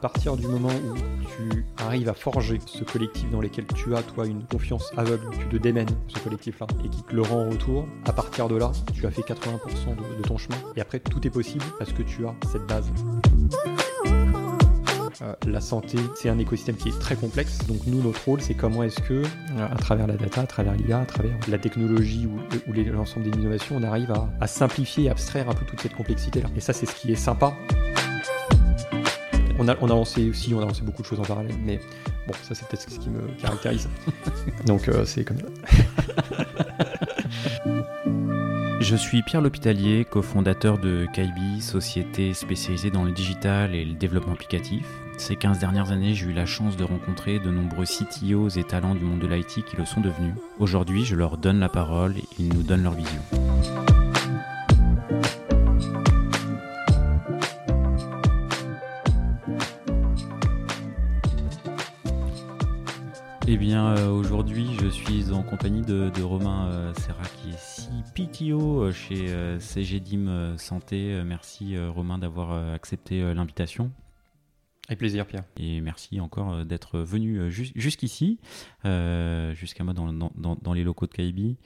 partir du moment où tu arrives à forger ce collectif dans lequel tu as, toi, une confiance aveugle, tu te démènes ce collectif-là et qui te le rend en retour, à partir de là, tu as fait 80% de, ton chemin. Et après, tout est possible parce que tu as cette base. Euh, la santé, c'est un écosystème qui est très complexe. Donc nous, notre rôle, c'est comment est-ce que, euh, à travers la data, à travers l'IA, à travers la technologie ou, l'ensemble des innovations, on arrive à, à simplifier et abstraire un peu toute cette complexité-là. Et ça, c'est ce qui est sympa. On a, on a lancé aussi, on a lancé beaucoup de choses en parallèle, mais bon, ça c'est peut-être ce qui me caractérise. Donc euh, c'est comme ça. Je suis Pierre L'Hôpitalier, cofondateur de Kaibi, société spécialisée dans le digital et le développement applicatif. Ces 15 dernières années, j'ai eu la chance de rencontrer de nombreux CTOs et talents du monde de l'IT qui le sont devenus. Aujourd'hui, je leur donne la parole et ils nous donnent leur vision. Eh bien, euh, aujourd'hui, je suis en compagnie de, de Romain euh, Serra, qui est CPTO euh, chez euh, CGDIM Santé. Merci Romain d'avoir accepté l'invitation. Avec plaisir, Pierre. Et merci encore d'être venu jus- jusqu'ici, jusqu'à moi dans, dans- dans- dans les locaux de Kaibi.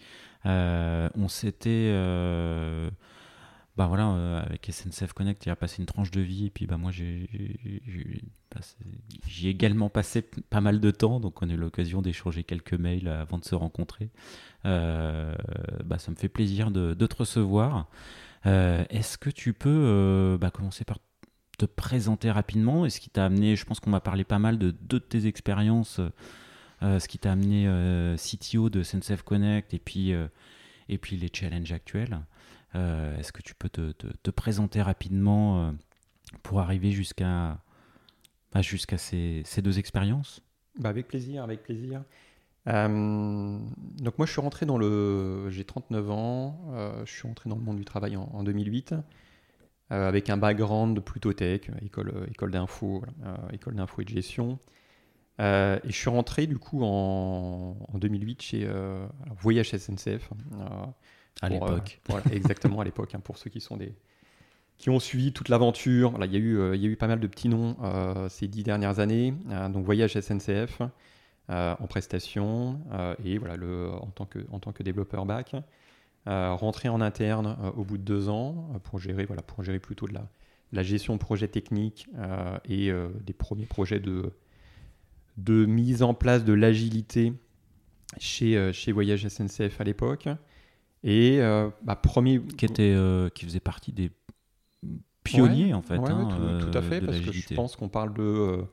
On s'était, bah voilà, euh, avec SNCF Connect, il a passé une tranche de vie, et puis bah moi j'ai, j'y ai également passé pas mal de temps, donc on a eu l'occasion d'échanger quelques mails avant de se rencontrer. Euh, bah, ça me fait plaisir de, te recevoir. Euh, est-ce que tu peux euh, bah, commencer par te présenter rapidement et ce qui t'a amené, je pense qu'on va parler pas mal de deux de tes expériences, euh, ce qui t'a amené euh, CTO de SNCF Connect et puis, euh, et puis les challenges actuels. Euh, Est-ce que tu peux te, te- te présenter rapidement euh, pour arriver jusqu'à bah, ces, deux expériences? Bah, avec plaisir, avec plaisir. Euh, donc moi je suis dans le... J'ai 39 ans, je suis rentré dans le monde du travail en, en 2008, euh, avec un background plutôt tech, école, d'info, et de gestion. Et je suis rentré en, en 2008 chez Voyage SNCF. À l'époque euh, voilà, exactement à l'époque, hein, pour ceux qui sont des qui ont suivi toute l'aventure. Voilà, il y a eu euh, il y a eu pas mal de petits noms euh, ces dix dernières années. Euh, donc Voyage SNCF en prestation et voilà le en tant que en tant que développeur back. Rentré en interne au bout de deux ans pour gérer voilà pour gérer plutôt de la la gestion de projets techniques et des premiers projets de de mise en place de l'agilité chez, chez Voyage SNCF à l'époque. Et euh, bah, premier. qui, était, euh, qui faisait partie des pionniers en fait Ouais, ouais, hein, tout, tout à euh, fait, parce que je pense qu'on parle de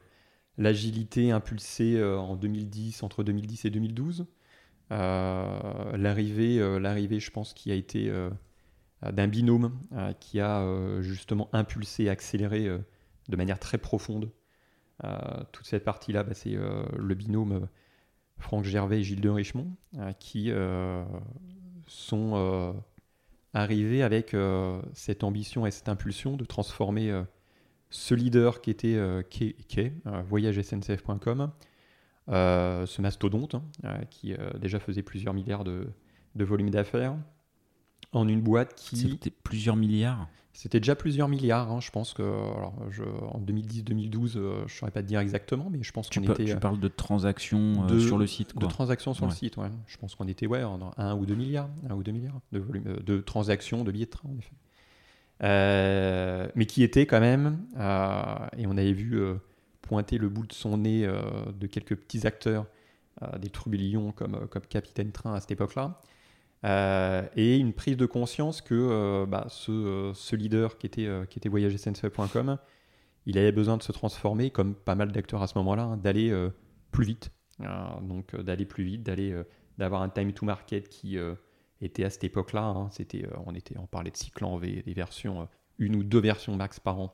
l'agilité impulsée en 2010, entre 2010 et 2012. Euh, l'arrivée, euh, l'arrivée, je pense, qui a été euh, d'un binôme qui a justement impulsé, accéléré de manière très profonde toute cette partie-là. bah, c'est le binôme Franck Gervais et Gilles de Richemont qui sont euh, arrivés avec euh, cette ambition et cette impulsion de transformer euh, ce leader qui était qui voyagesncf.com, ce mastodonte hein, qui déjà faisait plusieurs milliards de, de volume d'affaires, en une boîte qui C'était plusieurs milliards. C'était déjà plusieurs milliards. hein, je pense que alors, je, en 2010-2012, euh, je ne saurais pas te dire exactement, mais je pense qu'on était tu euh, parles de transactions euh, de- sur le site. de Quoi. transactions sur Ouais. le site. Ouais. Je pense qu'on était ouais, en un ou deux milliards, un ou deux milliards de volume de transactions de billets de train en effet. Euh, mais qui était quand même, et on avait vu pointer le bout de son nez de quelques petits acteurs, des trublions comme, comme Capitaine Train à cette époque-là, Euh, et une prise de conscience que euh, bah, ce, euh, ce leader qui était, qui était il avait besoin de se transformer, comme pas mal d'acteurs à ce moment-là, hein, d'aller plus vite. Donc d'aller plus vite, d'aller d'avoir un time to market qui était à cette époque-là. hein, c'était, on était, on parlait de cycle en V, des versions, une ou deux versions max par an,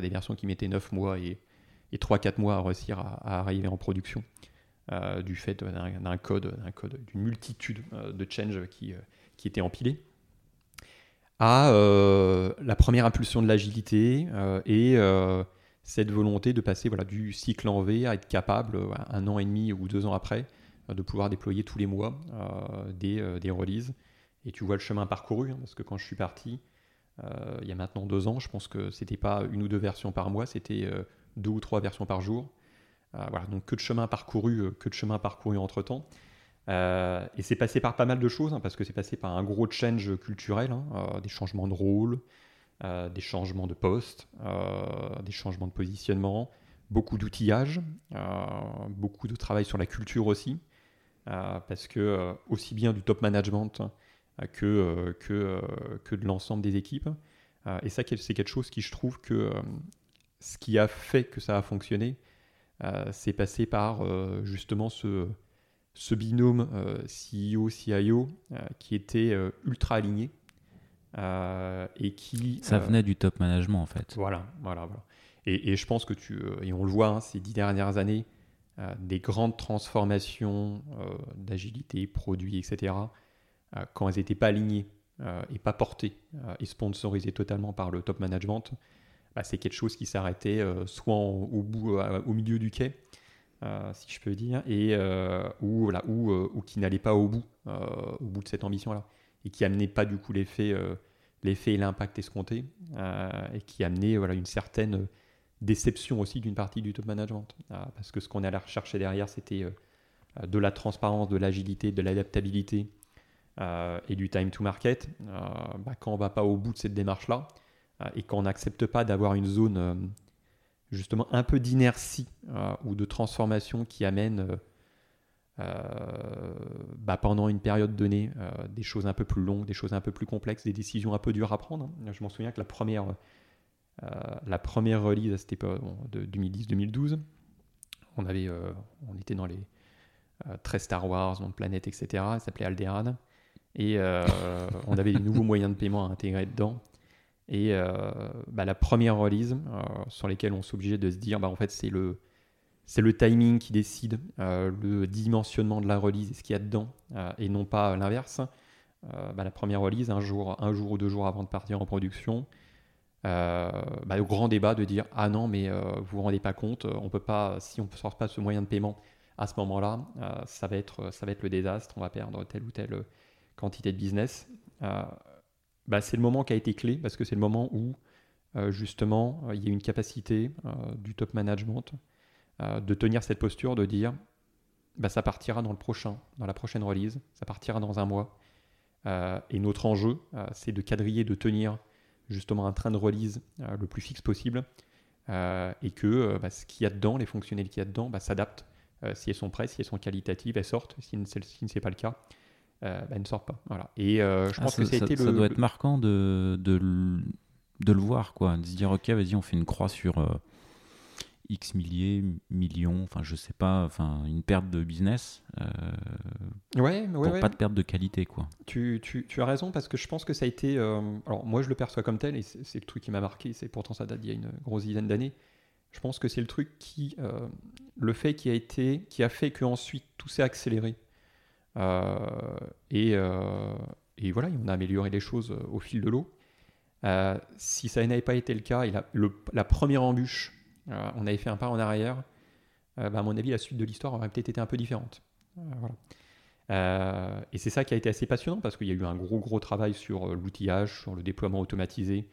des versions qui mettaient 9 mois et, et 3-4 mois à réussir à arriver en production. Euh, du fait d'un, code, d'un code, d'une multitude euh, de changes qui, euh, qui étaient empilés à la première impulsion de l'agilité et cette volonté de passer voilà, du cycle en V à être capable, un an et demi ou deux ans après, de pouvoir déployer tous les mois des, des releases. Et tu vois le chemin parcouru, hein, parce que quand je suis parti, il y a maintenant deux ans, je pense que c'était pas une ou deux versions par mois, c'était deux ou trois versions par jour. Voilà, donc que de chemin parcouru, que de chemin parcouru entre temps. et c'est passé par pas mal de choses, hein, parce que c'est passé par un gros change culturel, hein, des changements de rôle, des changements de poste, des changements de positionnement, beaucoup d'outillage, beaucoup de travail sur la culture aussi, parce que aussi bien du top management que, que, que de l'ensemble des équipes, euh, et ça, c'est quelque chose qui, je trouve, que euh, ce qui a fait que ça a fonctionné, euh, c'est passé par justement ce, ce binôme CEO-CIO qui était ultra aligné. et qui ça venait du top management en fait voilà voilà, voilà. Et, et, je pense que tu et on le voit hein, ces dix dernières années des grandes transformations d'agilité produits etc quand elles n'étaient pas alignées euh, et pas porté euh, et sponsorisé totalement par le top management, bah, c'est quelque chose qui s'arrêtait euh, soit au, bout, au milieu du quai, si je peux dire, et, ou, qui n'allait pas au bout, de cette ambition-là, et qui amenait pas du coup l'effet et l'impact escompté, et qui amenait une certaine déception aussi d'une partie du top management. parce que ce qu'on allait rechercher derrière, c'était de la transparence, de l'agilité, de l'adaptabilité, euh, et du time to market, euh, bah, quand on ne va pas au bout de cette démarche-là euh, et quand on n'accepte pas d'avoir une zone justement un peu d'inertie ou de transformation qui amène bah, pendant une période donnée des choses un peu plus longues, des choses un peu plus complexes, des décisions un peu dures à prendre. Je m'en souviens que la première, la première release à cette de 2010-2012, on, avait, on était dans les très Star Wars, Monde Planète, etc. Elle s'appelait Alderaan. Et euh, on avait des nouveaux moyens de paiement à intégrer dedans. Et euh, bah, la première release, euh, sur lesquelles on s'est de se dire, bah, en fait, c'est le, c'est le timing qui décide le dimensionnement de la release et ce qu'il y a dedans, et non pas l'inverse. Bah, la première release, un jour, un jour ou deux jours avant de partir en production, bah, au grand débat de dire ah non mais vous vous rendez pas compte, on peut pas si on ne sort pas ce moyen de paiement à ce moment-là, ça va être ça va être le désastre, on va perdre tel ou tel quantité de business, euh, bah, c'est le moment qui a été clé parce que c'est le moment où euh, justement euh, il y a une capacité du top management de tenir cette posture, de dire bah, ça partira dans le prochain, dans la prochaine release, ça partira dans un mois. et notre enjeu, c'est de quadriller, de tenir justement un train de release le plus fixe possible et que bah, ce qu'il y a dedans, les fonctionnels qu'il y a dedans, s'adaptent. si elles sont prêtes, si elles sont qualitatives, elles sortent. Si, ce n'est pas le cas, euh, bah, ne sort pas. Voilà. Et euh, je ah, pense que ça, a été ça doit être marquant de, de, de, le voir, quoi. De se dire, ok, vas-y, on fait une croix sur euh, X milliers, millions, enfin, je sais pas, enfin, une perte de business. ouais, ouais, pas de perte de qualité, quoi. Tu, tu, tu, as raison, parce que je pense que ça a été. alors, moi, je le perçois comme tel, et c'est le truc qui m'a marqué, c'est pourtant ça date d'il y a une grosse dizaine d'années. Je pense que c'est le truc qui. le fait qui a été. qui a fait qu'ensuite tout s'est accéléré euh, et, euh, et, voilà, on a amélioré les choses euh, au fil de l'eau. si ça n'avait pas été le cas, et la, la première embûche, on avait fait un pas en arrière, bah, à mon avis, la suite de l'histoire aurait peut-être été un peu différente. voilà. et c'est ça qui a été assez passionnant parce qu'il y a eu un gros gros travail sur l'outillage, sur le déploiement automatisé,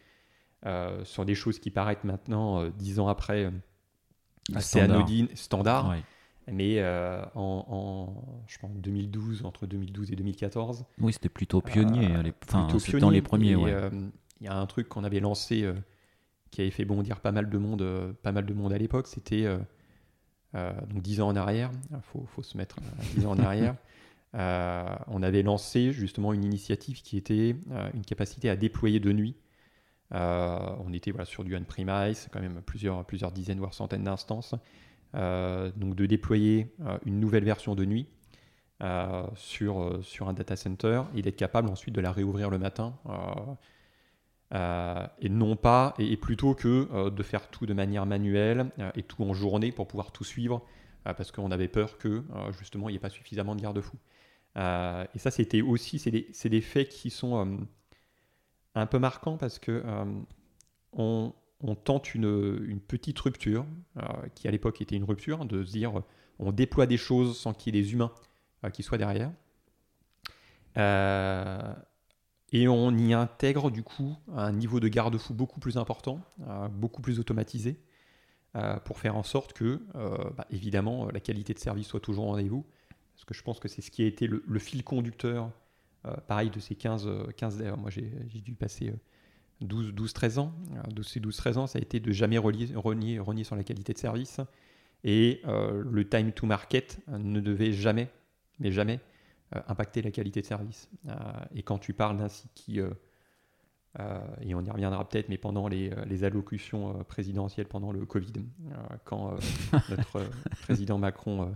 sur des choses qui paraissent maintenant, dix ans après, assez anodines, standards. Mais euh, en, je pense, 2012, entre 2012 et 2014. Oui, c'était plutôt pionnier. Euh, enfin, c'était dans les premiers. Euh, il y a un truc qu'on avait lancé qui avait fait bondir pas mal de monde, pas mal de monde à l'époque. C'était donc 10 ans en arrière. Il faut, faut, se mettre 10 ans en arrière. on avait lancé justement une initiative qui était une capacité à déployer de nuit. on était voilà, sur du on-premise, quand même plusieurs, plusieurs dizaines voire centaines d'instances. Euh, donc de déployer euh, une nouvelle version de nuit euh, sur, sur un data center et d'être capable ensuite de la réouvrir le matin. et non pas, et, plutôt que de faire tout de manière manuelle et tout en journée pour pouvoir tout suivre, parce qu'on avait peur que justement il n'y ait pas suffisamment de garde-fous. et ça, c'était aussi, c'est des, des, faits qui sont un peu marquants parce que on, on tente une, petite rupture, euh, qui à l'époque était une rupture, de se dire on déploie des choses sans qu'il y ait des humains euh, qui soient derrière. Euh, et on y intègre du coup un niveau de garde-fou beaucoup plus important, beaucoup plus automatisé, pour faire en sorte que, bah, évidemment, la qualité de service soit toujours au rendez-vous. Parce que je pense que c'est ce qui a été le, fil conducteur, pareil, de ces 15, 15 moi j'ai dû passer 12-13 ans. De ces 12-13 ans, ça a été de jamais renier, renier, sur la qualité de service. Et le time to market ne devait jamais, mais jamais, impacter la qualité de service. et quand tu parles d'un site qui euh, et on y reviendra peut-être, mais pendant les, euh, allocutions euh, présidentielles pendant le Covid, quand notre président Macron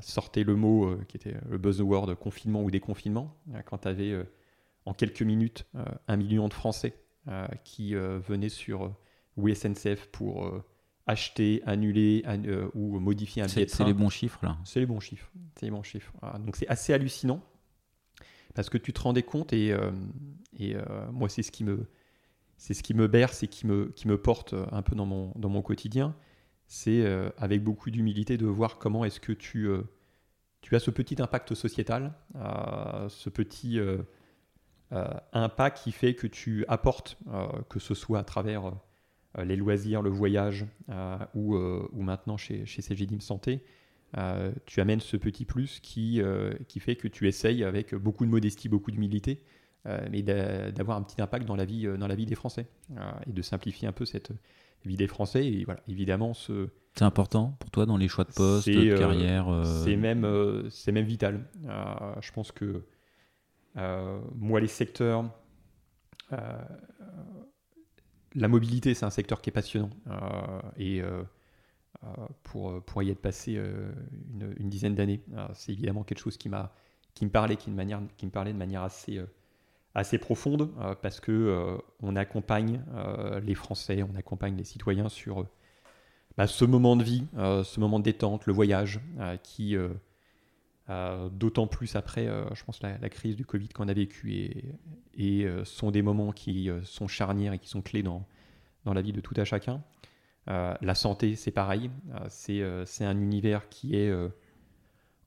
sortait le mot qui était le buzzword confinement ou déconfinement, quand tu avais en quelques minutes un million de Français qui venaient sur WSNCF pour acheter, annuler ou modifier un billet de train. C'est les bons chiffres là. C'est les bons chiffres. C'est les bons chiffres. donc c'est assez hallucinant parce que tu te rendais compte et, euh, et euh, moi c'est ce qui me c'est ce qui me berce et qui me, qui me porte un peu dans mon, dans mon quotidien, c'est euh, avec beaucoup d'humilité de voir comment est-ce que tu, tu as ce petit impact sociétal, ce petit impact qui fait que tu apportes, que ce soit à travers les loisirs, le voyage ou, ou maintenant chez, chez CGDIM Santé, euh, tu amènes ce petit plus qui, euh, qui fait que tu essayes avec beaucoup de modestie, beaucoup d'humilité, euh, mais d'avoir un petit impact dans la vie, dans la vie des Français et de simplifier un peu cette vie des Français. Et voilà, évidemment, ce, c'est important pour toi dans les choix de poste, de carrière C'est même, c'est même vital. je pense que moi, les secteurs, la mobilité, c'est un secteur qui est passionnant. et euh, pour, euh, pour y être passé euh, une, dizaine d'années. C'est évidemment quelque chose qui, m'a, qui, me parlait, qui, de manière, qui me parlait de manière assez, assez profonde parce que on accompagne les Français, on accompagne les citoyens sur bah, ce moment de vie, ce moment de détente, le voyage, qui, d'autant plus après, je pense, la, crise du Covid qu'on a vécu, et, et sont des moments qui sont charnières et qui sont clés dans, la vie de tout à chacun. Euh, la santé, c'est pareil. Euh, euh, c'est un univers qui est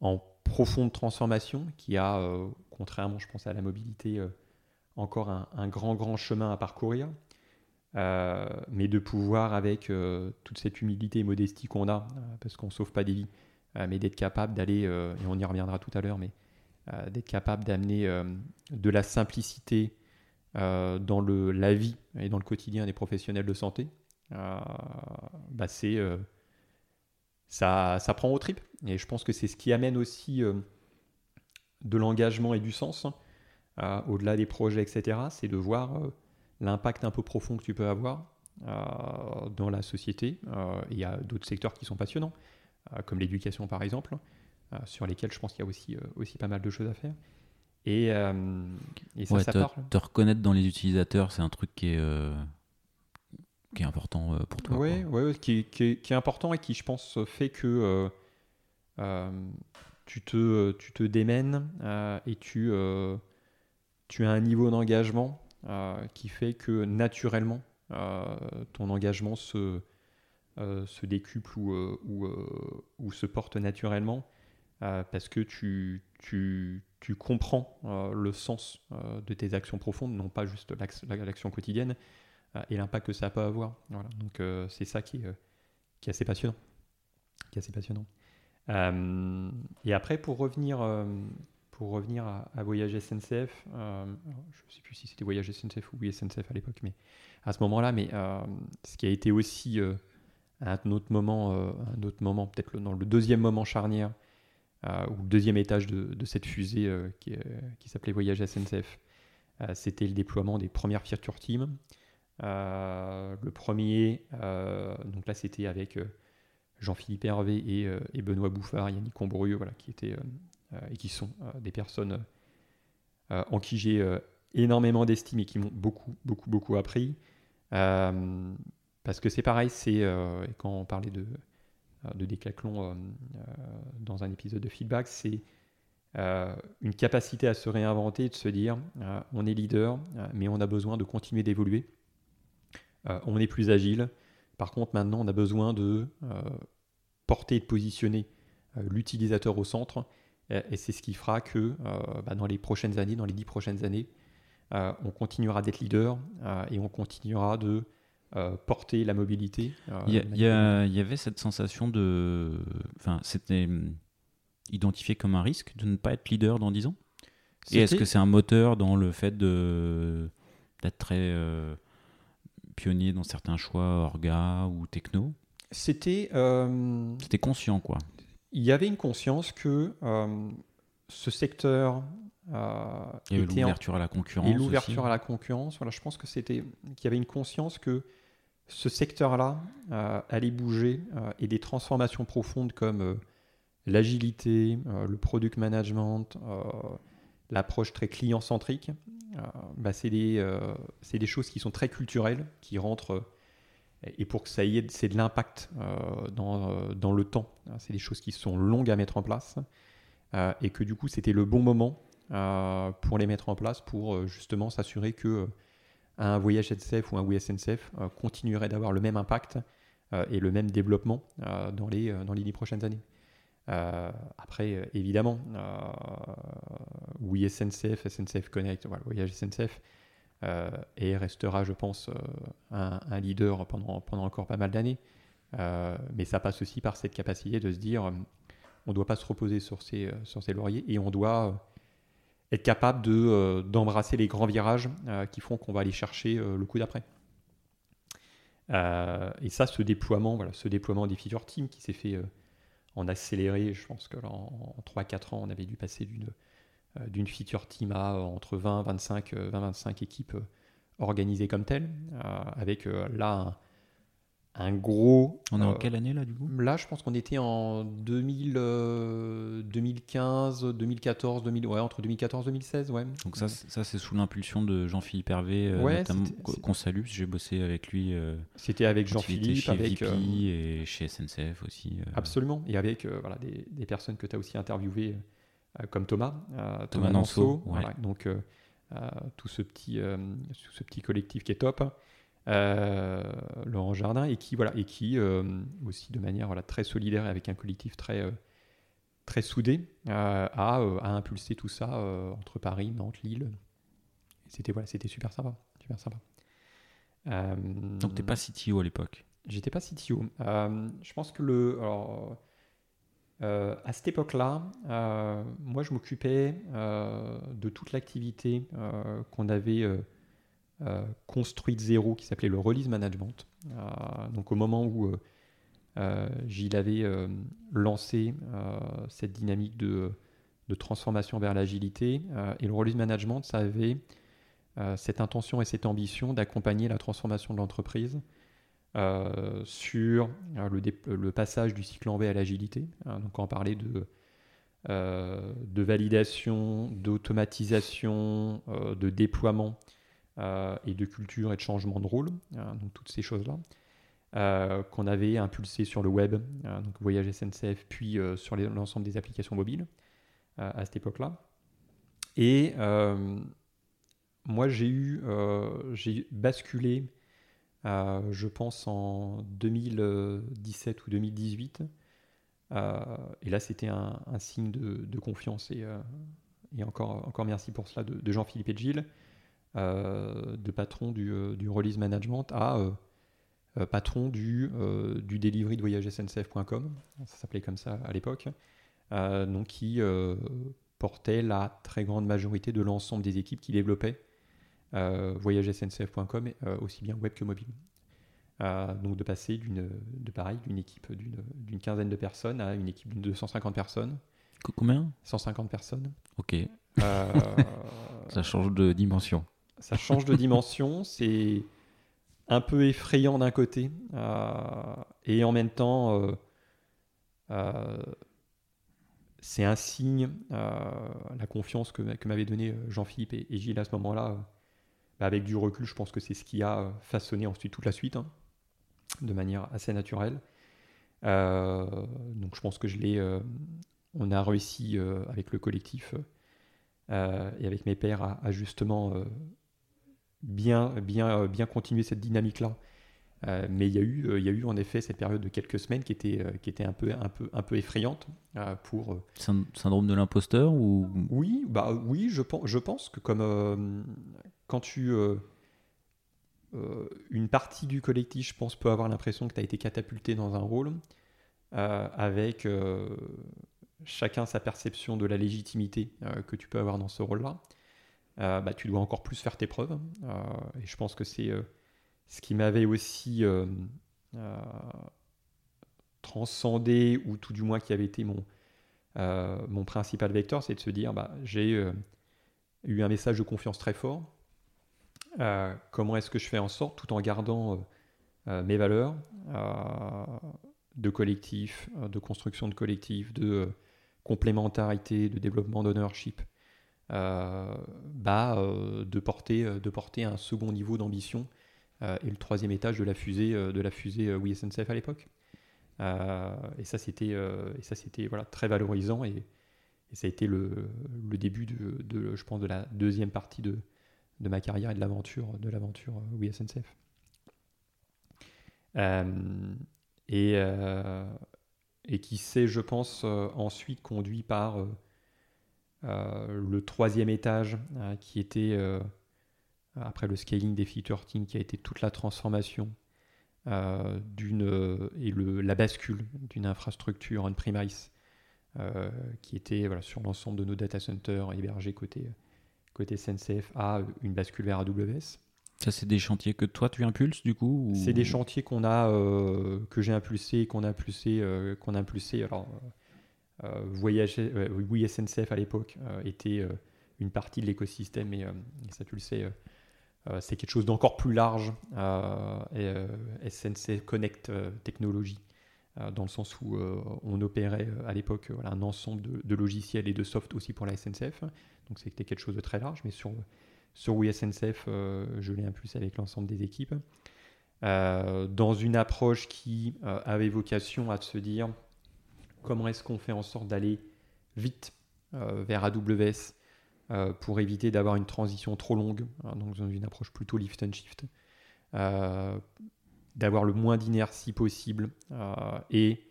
en profonde transformation, qui a, contrairement, je pense, à la mobilité, encore un, grand, grand chemin à parcourir. mais de pouvoir, avec toute cette humilité et modestie qu'on a, parce qu'on ne sauve pas des vies, mais d'être capable d'aller, et on y reviendra tout à l'heure, mais d'être capable d'amener de la simplicité dans la vie et dans le quotidien des professionnels de santé, euh, bah c'est euh, ça, ça prend au trip. Et je pense que c'est ce qui amène aussi euh, de l'engagement et du sens, au-delà des projets, etc. C'est de voir l'impact un peu profond que tu peux avoir dans la société. Il y a d'autres secteurs qui sont passionnants, comme l'éducation par exemple, sur lesquels je pense qu'il y a aussi, aussi pas mal de choses à faire. Et, et ça, ça te, te, reconnaître dans les utilisateurs, c'est un truc qui est qui est important euh, pour toi. Oui, ouais, qui, qui, est, qui, est, important et qui, je pense, fait que euh, euh, tu, te, tu te démènes et tu, tu as un niveau d'engagement qui fait que naturellement, ton engagement se, se décuple ou, ou, ou, se porte naturellement parce que tu, comprends le sens de tes actions profondes, non pas juste l'action quotidienne, euh, et l'impact que ça peut avoir. Voilà. Donc euh, c'est ça qui, euh, est assez passionnant. Passionnant. et après, pour revenir, pour revenir à, Voyage SNCF, je ne sais plus si c'était Voyage SNCF ou SNCF à l'époque, mais à ce moment-là, mais ce qui a été aussi un autre moment, un autre moment peut-être le deuxième moment charnière, ou le deuxième étage de, de cette fusée qui, qui s'appelait Voyage SNCF, c'était le déploiement des premières Feature Teams. Euh, le premier, euh, donc là c'était avec euh, Jean-Philippe Hervé et, Benoît Bouffard, Yannick Combreux, voilà, qui étaient et qui sont des personnes en qui j'ai énormément d'estime et qui m'ont beaucoup, beaucoup, beaucoup appris. Parce que c'est pareil, c'est quand on parlait de, de décathlon dans un épisode de feedback, c'est une capacité à se réinventer, de se dire on est leader, mais on a besoin de continuer d'évoluer. Euh, on est plus agile. Par contre, maintenant, on a besoin de euh, porter et de positionner euh, l'utilisateur au centre. Et c'est ce qui fera que bah, dans les prochaines années, dans les dix prochaines années, on continuera d'être leader et on continuera de porter la mobilité. Il y, avait cette sensation de. Enfin, c'était hum, identifié comme un risque de ne pas être leader dans 10 ans? Et est-ce que c'est un moteur dans le fait d'être très pionnier dans certains choix orga ou techno? C'était. C'était conscient, quoi. Il y avait une conscience que ce secteur euh, y avait l'ouverture à la concurrence. Et l'ouverture à la concurrence. Voilà, je pense que c'était qu'il y avait une conscience que ce secteur-là euh, allait bouger euh, et des transformations profondes comme l'agilité, le product management, l'approche très client-centrique, bah, c'est des, des, choses qui sont très culturelles, qui rentrent et pour que ça y ait, c'est de l'impact dans, dans, le temps. C'est des choses qui sont longues à mettre en place et que du coup c'était le bon moment euh, pour les mettre en place pour euh, justement s'assurer que euh, un voyage SNCF ou un WSNCF continuerait d'avoir le même impact et le même développement dans, les, dans les dix prochaines années. après, évidemment, oui SNCF, SNCF Connect, voyage SNCF, et restera, je pense, un, un, leader pendant, pendant encore pas mal d'années. mais ça passe aussi par cette capacité de se dire, on ne doit pas se reposer sur ses, sur ses lauriers et on doit être capable de, euh, d'embrasser les grands virages euh, qui font qu'on va aller chercher euh, le coup d'après. et ça, ce déploiement, ce déploiement des feature teams qui s'est fait en accéléré, je pense que en, 3-4 ans, on avait dû passer d'une, d'une feature team à entre 20, 25, 20, 25 équipes organisées comme telles, avec là un, gros. On est en euh, quelle année là du coup? Là, je pense qu'on était en 2000, 2015, 2014, 2000, ouais, entre 2014 et 2016, ouais. Donc ça, ça c'est sous l'impulsion de Jean-Philippe Hervé, euh, qu'on salue. J'ai bossé avec lui. Euh, c'était avec Jean-Philippe, avec VP et chez SNCF aussi. Absolument. Et avec voilà des, des, personnes que tu as aussi interviewées, comme Thomas, Thomas, Thomas Nanceau. Voilà, donc tout ce petit, ce petit collectif qui est top. Euh, Laurent Jardin, et qui, voilà, et qui euh, aussi de manière voilà, très solidaire et avec un collectif très, euh, très soudé, a, a, impulsé tout ça entre Paris, Nantes, Lille. C'était voilà, c'était super sympa, super sympa. Donc t'es pas CTO à l'époque? J'étais pas CTO. je pense que le, alors, à cette époque-là, moi je m'occupais de toute l'activité qu'on avait euh, construit de zéro qui s'appelait le release management. Euh, donc au moment où euh, Gilles avait lancé cette dynamique de, transformation vers l'agilité, et le release management, ça avait cette intention et cette ambition d'accompagner la transformation de l'entreprise sur le, passage du cycle en V à l'agilité. Hein, donc on parlait de, validation, d'automatisation, de déploiement et de culture et de changement de rôle, hein, donc toutes ces choses-là, euh, qu'on avait impulsé sur le web, donc Voyage SNCF, puis euh, sur l'ensemble des applications mobiles à cette époque-là. Et moi, j'ai eu, j'ai basculé, je pense, en 2017 ou 2018. et là, c'était un, signe de, confiance et, et, encore, encore merci pour cela de, de Jean-Philippe et de Gilles. Euh, de patron du, euh, du, release management à euh, patron du, du delivery de voyagesncf.com, ça s'appelait comme ça à l'époque, donc qui portait la très grande majorité de l'ensemble des équipes qui développaient voyagesncf.com, aussi bien web que mobile. donc de passer d'une de pareil d'une équipe d'une quinzaine de personnes à une équipe de 250 personnes. Combien? 150 personnes. Ok. ça change de dimension ça change de dimension, c'est un peu effrayant d'un côté, euh, et en même temps, euh, euh, c'est un signe, la confiance que, m'avaient donné Jean-Philippe et, Gilles à ce moment-là. Bah, avec du recul, je pense que c'est ce qui a façonné ensuite toute la suite, hein, de manière assez naturelle. donc je pense que je l'ai, on a réussi avec le collectif et avec mes pairs à, à justement bien, bien, euh, bien continuer cette dynamique-là. Euh, mais il y, a eu, euh, il y a eu en effet cette période de quelques semaines qui était, qui était un, peu, un, peu, un peu effrayante pour... Syndrome de l'imposteur ou... Oui, bah, oui je, pense, je pense que comme quand tu... une partie du collectif, je pense, peut avoir l'impression que tu as été catapulté dans un rôle avec chacun sa perception de la légitimité que tu peux avoir dans ce rôle-là. Bah, tu dois encore plus faire tes preuves. et je pense que c'est ce qui m'avait aussi transcendé, ou tout du moins qui avait été mon, mon principal vecteur, c'est de se dire bah, j'ai eu un message de confiance très fort. Euh, comment est-ce que je fais en sorte, tout en gardant euh, euh, mes valeurs de collectif, de construction de collectif, de complémentarité, de développement d'ownership, bah, de, porter, de porter un second niveau d'ambition et le troisième étage de la fusée de la fusée à l'époque. et ça c'était voilà très valorisant et, ça a été le, le début de, de, je pense, de la deuxième partie de, de ma carrière et de l'aventure de l'aventure euh. Euh, et, euh, et qui s'est, je pense, ensuite conduit par le troisième étage, qui était, après le scaling des feature team, qui a été toute la transformation d'une et le, la bascule d'une infrastructure on-premise euh, qui était voilà, sur l'ensemble de nos data centers hébergés côté, côté SNCF à une bascule vers AWS. Ça, c'est des chantiers que toi tu impulses du coup C'est des chantiers qu'on a, euh, que j'ai impulsé, qu'on a impulsé, euh, qu'on a impulsé. Alors, Voyage, oui, SNCF à l'époque était une partie de l'écosystème, et, ça tu le sais, c'est quelque chose d'encore plus large. SNCF Connect Technologies euh, dans le sens où euh, on opérait euh, à l'époque un ensemble de, logiciels et de soft aussi pour la SNCF. Donc c'était quelque chose de très large, mais sur, sur oui SNCF, je l'ai impulsé avec l'ensemble des équipes. dans une approche qui avait vocation à se dire comment est-ce qu'on fait en sorte d'aller vite vers AWS pour éviter d'avoir une transition trop longue, hein, donc dans une approche plutôt lift and shift, d'avoir le moins d'inertie possible euh, et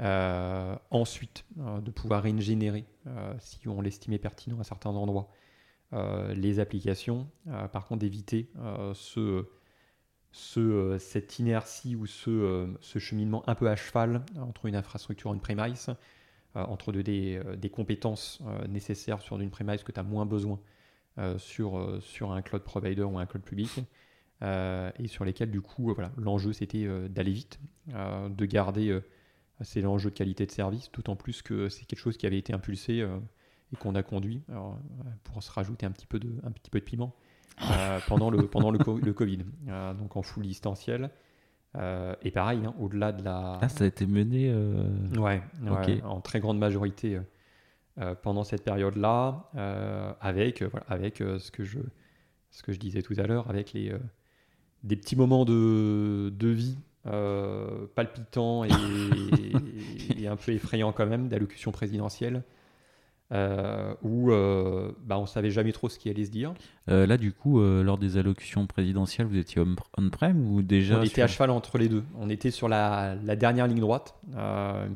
euh, ensuite euh, de pouvoir régénérer, si on l'estimait pertinent à certains endroits, les applications. par contre, d'éviter ce, ce, cette inertie ou ce, ce, cheminement un peu à cheval entre une infrastructure on-premise, entre des, compétences nécessaires sur une premise que tu as moins besoin sur, sur un cloud provider ou un cloud public, euh, et sur lesquels du coup voilà, l'enjeu c'était euh, d'aller vite, euh, de garder c'est l'enjeu de qualité de service, d'autant plus que c'est quelque chose qui avait été impulsé et qu'on a conduit. Pour se rajouter un petit peu de, un petit peu de piment pendant, le, pendant le, le Covid, donc en full distanciel. et pareil, hein, au-delà de la. Ah, ça a été mené. Ouais, en très grande majorité pendant cette période-là, avec, voilà, avec ce, que je, ce que je disais tout à l'heure, avec les, des petits moments de, de vie euh, palpitants et, un peu effrayants quand même d'allocution présidentielle. Euh, où euh, bah, on savait jamais trop ce qui allait se dire. Euh, là, du coup, lors des allocutions présidentielles, vous étiez on-prem ou déjà On était à cheval entre les deux. On était sur la, la dernière ligne droite,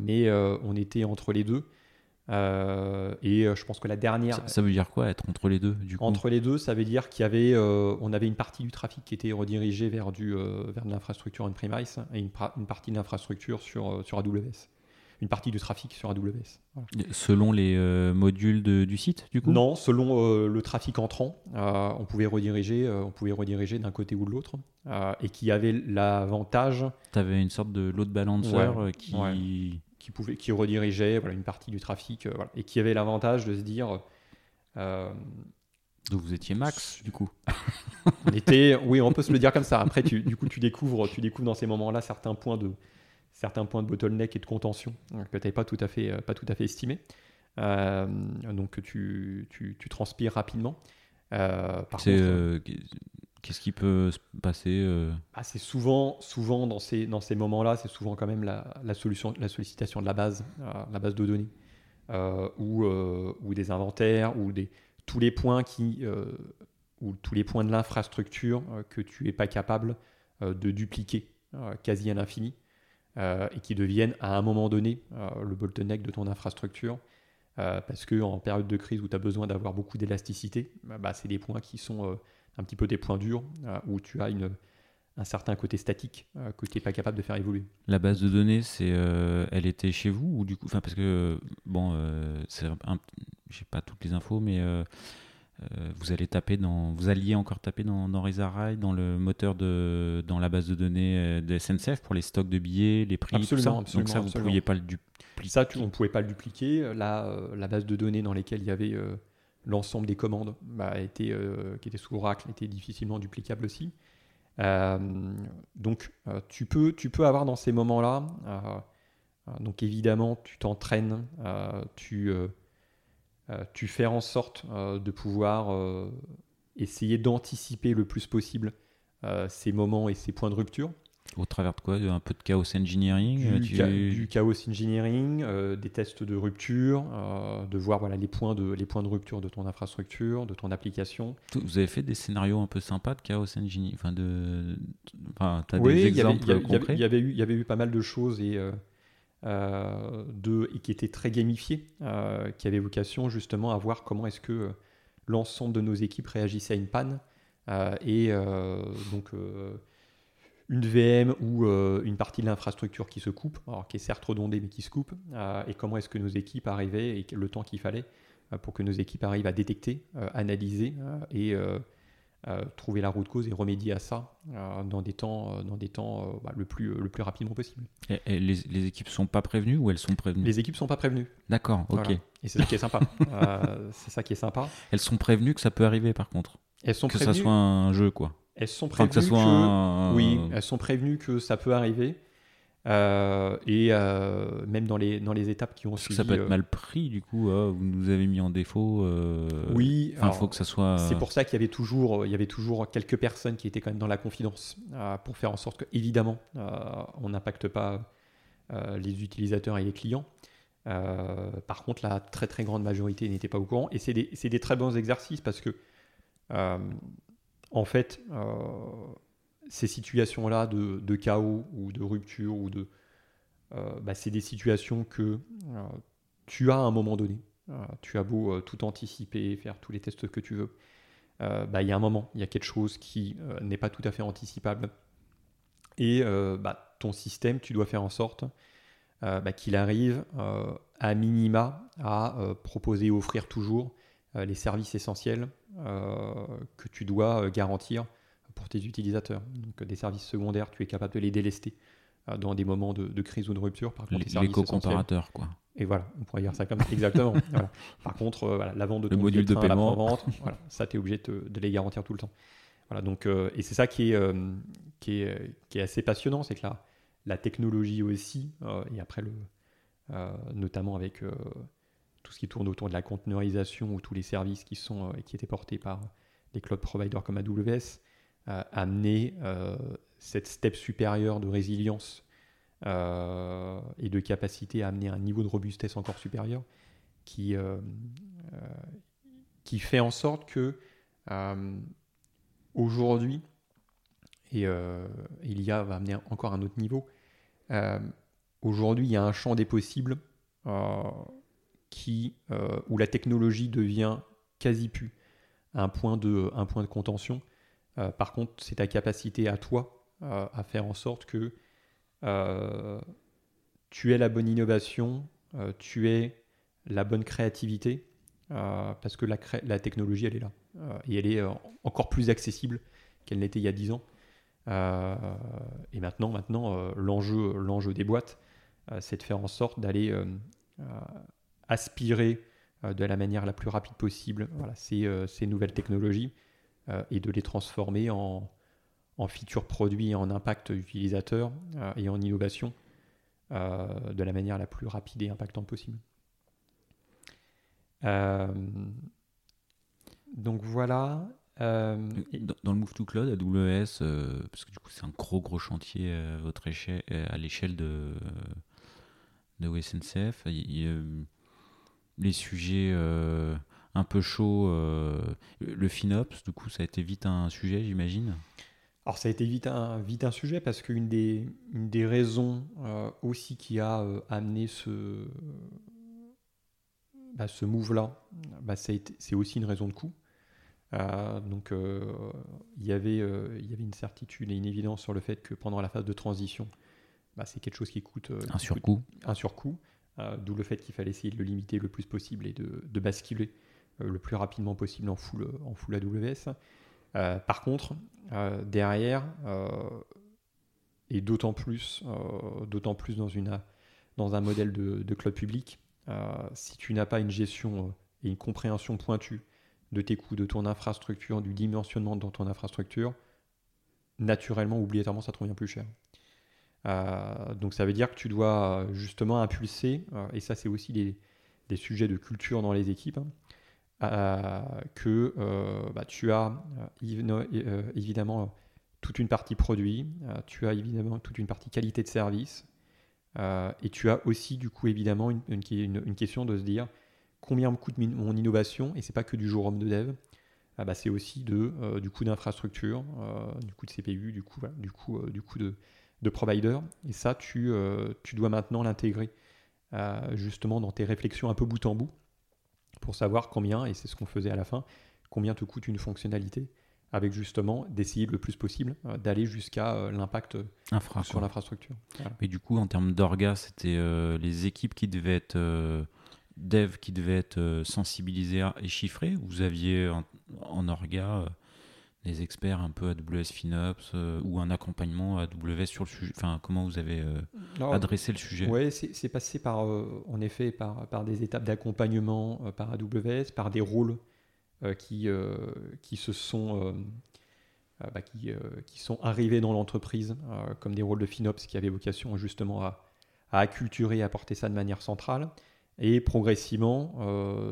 mais on était entre les deux. Euh, et euh, je pense que la dernière. Ça, veut dire quoi être entre les deux du coup? Entre les deux, ça veut dire qu'il y avait, euh, on avait une partie du trafic qui était redirigée vers du vers de l'infrastructure on-premise et une, une, partie de l'infrastructure sur sur AWS. Une partie du trafic sur AWS. Selon les modules de, du site, du coup? Non, selon le trafic entrant, on pouvait rediriger, on pouvait rediriger d'un côté ou de l'autre, et qui avait l'avantage. Tu avais une sorte de load balancer qui qui, pouvait, qui redirigeait voilà, une partie du trafic euh, et qui avait l'avantage de se dire. Euh, donc vous étiez max du coup. on était, oui, on peut se le dire comme ça. Après, tu, du coup, tu découvres, tu découvres dans ces moments-là certains points de certains points de bottleneck et de contention que tu n'avais pas tout à fait euh, pas tout à fait estimé. donc tu, tu, tu, transpires rapidement. contre, Qu'est-ce qui peut se passer euh? Ah, C'est souvent, souvent dans ces, dans ces moments-là, c'est souvent quand même la, la, solution, la sollicitation de la base, euh, la base de données, euh, ou, ou, des inventaires, ou des, tous les points qui, ou tous les points de l'infrastructure que tu n'es pas capable de dupliquer quasi à l'infini, et qui deviennent à un moment donné le bottleneck de ton infrastructure. parce que en période de crise où tu as besoin d'avoir beaucoup d'élasticité, bah, c'est des points qui sont un petit peu des points durs, euh, où tu as un certain côté statique que tu n'es pas capable de faire évoluer. La base de données, c'est, elle était chez vous ou du coup, parce que bon, j'ai pas toutes les infos, mais euh, vous allez taper dans, vous alliez encore taper dans, dans dans le moteur de, dans la base de données euh, de SNCF pour les stocks de billets, les prix, absolument, tout ça. Donc ça, vous ne pouviez pas le dupliquer. Ça, on ne pouvait pas le dupliquer. La, la base de données dans laquelle il y avait euh, l'ensemble des commandes, bah, était, qui était sous Oracle, était difficilement duplicable aussi. donc, tu peux, tu peux avoir dans ces moments-là. donc évidemment, tu t'entraînes, tu euh, tu fais en sorte euh, de pouvoir euh, essayer d'anticiper le plus possible ces moments et ces points de rupture. Au travers de quoi? Un peu de chaos engineering Du, chaos engineering, des tests de rupture, de voir voilà, les, points de, les points de rupture de ton infrastructure, de ton application. Vous avez fait des scénarios un peu sympas de chaos engineering enfin de, enfin, as des exemples y avait eu, il y avait eu pas mal de choses et euh, de, et qui était très gamifié, euh, qui avait vocation justement à voir comment est-ce que euh, l'ensemble de nos équipes réagissait à une panne. et donc une VM ou une partie de l'infrastructure qui se coupe, alors qui est certes redondée mais qui se coupe, et comment est-ce que nos équipes arrivaient et le temps qu'il fallait pour que nos équipes arrivent à détecter, analyser et euh, trouver la route cause et remédier à ça euh, dans des temps, euh, dans des temps bah, le, plus, le plus rapidement possible. Et, les, les, équipes sont pas prévenues ou elles sont prévenues? Les équipes sont pas prévenues. D'accord, ok. Et c'est ça qui est sympa. c'est ça qui est sympa. Elles sont prévenues que ça peut arriver par contre. Elles sont que ça soit un jeu quoi. Elles sont prévenues que, soit oui, elles sont prévenues que ça peut arriver. Euh, et euh, même dans les, dans les étapes qui ont suivi. Ça peut être euh, mal pris, du coup, hein, vous nous avez mis en défaut. oui, il faut que ça soit. C'est pour ça qu'il y, avait toujours, il y avait toujours quelques personnes qui étaient quand même dans la confidence pour faire en sorte que, évidemment, on n'impacte pas les utilisateurs et les clients. par contre, la très très grande majorité n'était pas au courant. Et c'est des, des, très bons exercices parce que, en fait, ces situations-là de, chaos ou de rupture ou de, euh, bah, c'est des situations que euh, tu as à un moment donné. Euh, tu as beau tout anticiper, faire tous les tests que tu veux. Bah, il y a un moment, il y a quelque chose qui n'est pas tout à fait anticipable. Et bah, ton système, tu dois faire en sorte qu'il arrive à minima à proposer et offrir toujours les services essentiels que tu dois garantir pour tes utilisateurs. Donc des services secondaires, tu es capable de les délester euh, dans des moments de, crise ou de rupture. Par contre, les, co-comparateurs, quoi. Et voilà, on pourrait dire ça comme ça. Exactement. Par contre, euh, la vente de ton le module de, paiement, vente, voilà, ça, tu es obligé de, les garantir tout le temps. Voilà, donc, euh, et c'est ça qui est, qui, est, qui est assez passionnant, c'est que la, la technologie aussi, et après, le, notamment avec tout ce qui tourne autour de la conteneurisation ou tous les services qui, sont, qui étaient portés par les cloud providers comme AWS, amener euh, cette step supérieure de résilience euh, et de capacité à amener un niveau de robustesse encore supérieur qui, euh, qui fait en sorte que aujourd'hui, et il y a va amener encore un autre niveau, aujourd'hui il y a un champ des possibles qui, où la technologie devient quasi plus un point de, un point de contention euh, par contre, c'est ta capacité à toi euh, à faire en sorte que euh, tu aies la bonne innovation, tu aies la bonne créativité, parce que la, technologie, elle est là. et elle est encore plus accessible qu'elle n'était il y a 10 ans. et maintenant, maintenant l'enjeu, des boîtes, c'est de faire en sorte d'aller aspirer de la manière la plus rapide possible ces nouvelles technologies euh, et de les transformer en, en features produits, en impact utilisateur euh, et en innovation euh, de la manière la plus rapide et impactante possible. donc voilà. Dans, le Move to Cloud, AWS, parce que du coup c'est un gros gros chantier à, l'échelle de, de OSNCF, les sujets un peu chaud. Euh, le FinOps, du coup, ça a été vite un sujet, j'imagine? Alors ça a été vite un, vite un sujet parce qu'une des, une des raisons euh, aussi qui a euh, amené ce, bah, ce move-là, bah, c'est aussi une raison de coût. donc il y avait il y avait une certitude et une évidence sur le fait que pendant la phase de transition, bah, c'est quelque chose qui coûte un surcoût. un surcoût, d'où le fait qu'il fallait essayer de le limiter le plus possible et de, de basculer le plus rapidement possible en full en full AWS. par contre, derrière et d'autant plus, euh, d'autant plus dans, une, dans un modèle de, de cloud public, euh, si tu n'as pas une gestion euh, et une compréhension pointue de tes coûts, de ton infrastructure, du dimensionnement dans ton infrastructure, naturellement, obligatoirement, ça te revient plus cher. donc ça veut dire que tu dois justement impulser, et ça c'est aussi des, des, sujets de culture dans les équipes, hein, que bah, tu as évidemment toute une partie produit, euh, tu as évidemment toute une partie qualité de service, euh, et tu as aussi du coup évidemment une, question de se dire combien me coûte mon innovation, et c'est pas que du jour homme de dev, ah bah, c'est aussi de, euh, du coût d'infrastructure, du coût de CPU, du coût, du du de, de, provider, et ça tu, tu dois maintenant l'intégrer justement dans tes réflexions un peu bout en bout pour savoir combien, et c'est ce qu'on faisait à la fin, combien te coûte une fonctionnalité avec justement d'essayer le plus possible euh, d'aller jusqu'à euh, l'impact sur l'infrastructure. Mais du coup, en termes d'orga, c'était euh, les équipes qui devaient être dev qui devaient être sensibilisées et chiffrées. Vous aviez en, orga des experts un peu AWS FinOps ou un accompagnement AWS sur le sujet Enfin, comment vous avez adressé le sujet? Oui, c'est passé par, en effet par, par des étapes d'accompagnement par AWS, par des rôles euh, qui, euh, qui se sont euh, bah, qui, qui, sont arrivés dans l'entreprise comme des rôles de FinOps qui avaient vocation justement à, à acculturer et à porter ça de manière centrale et progressivement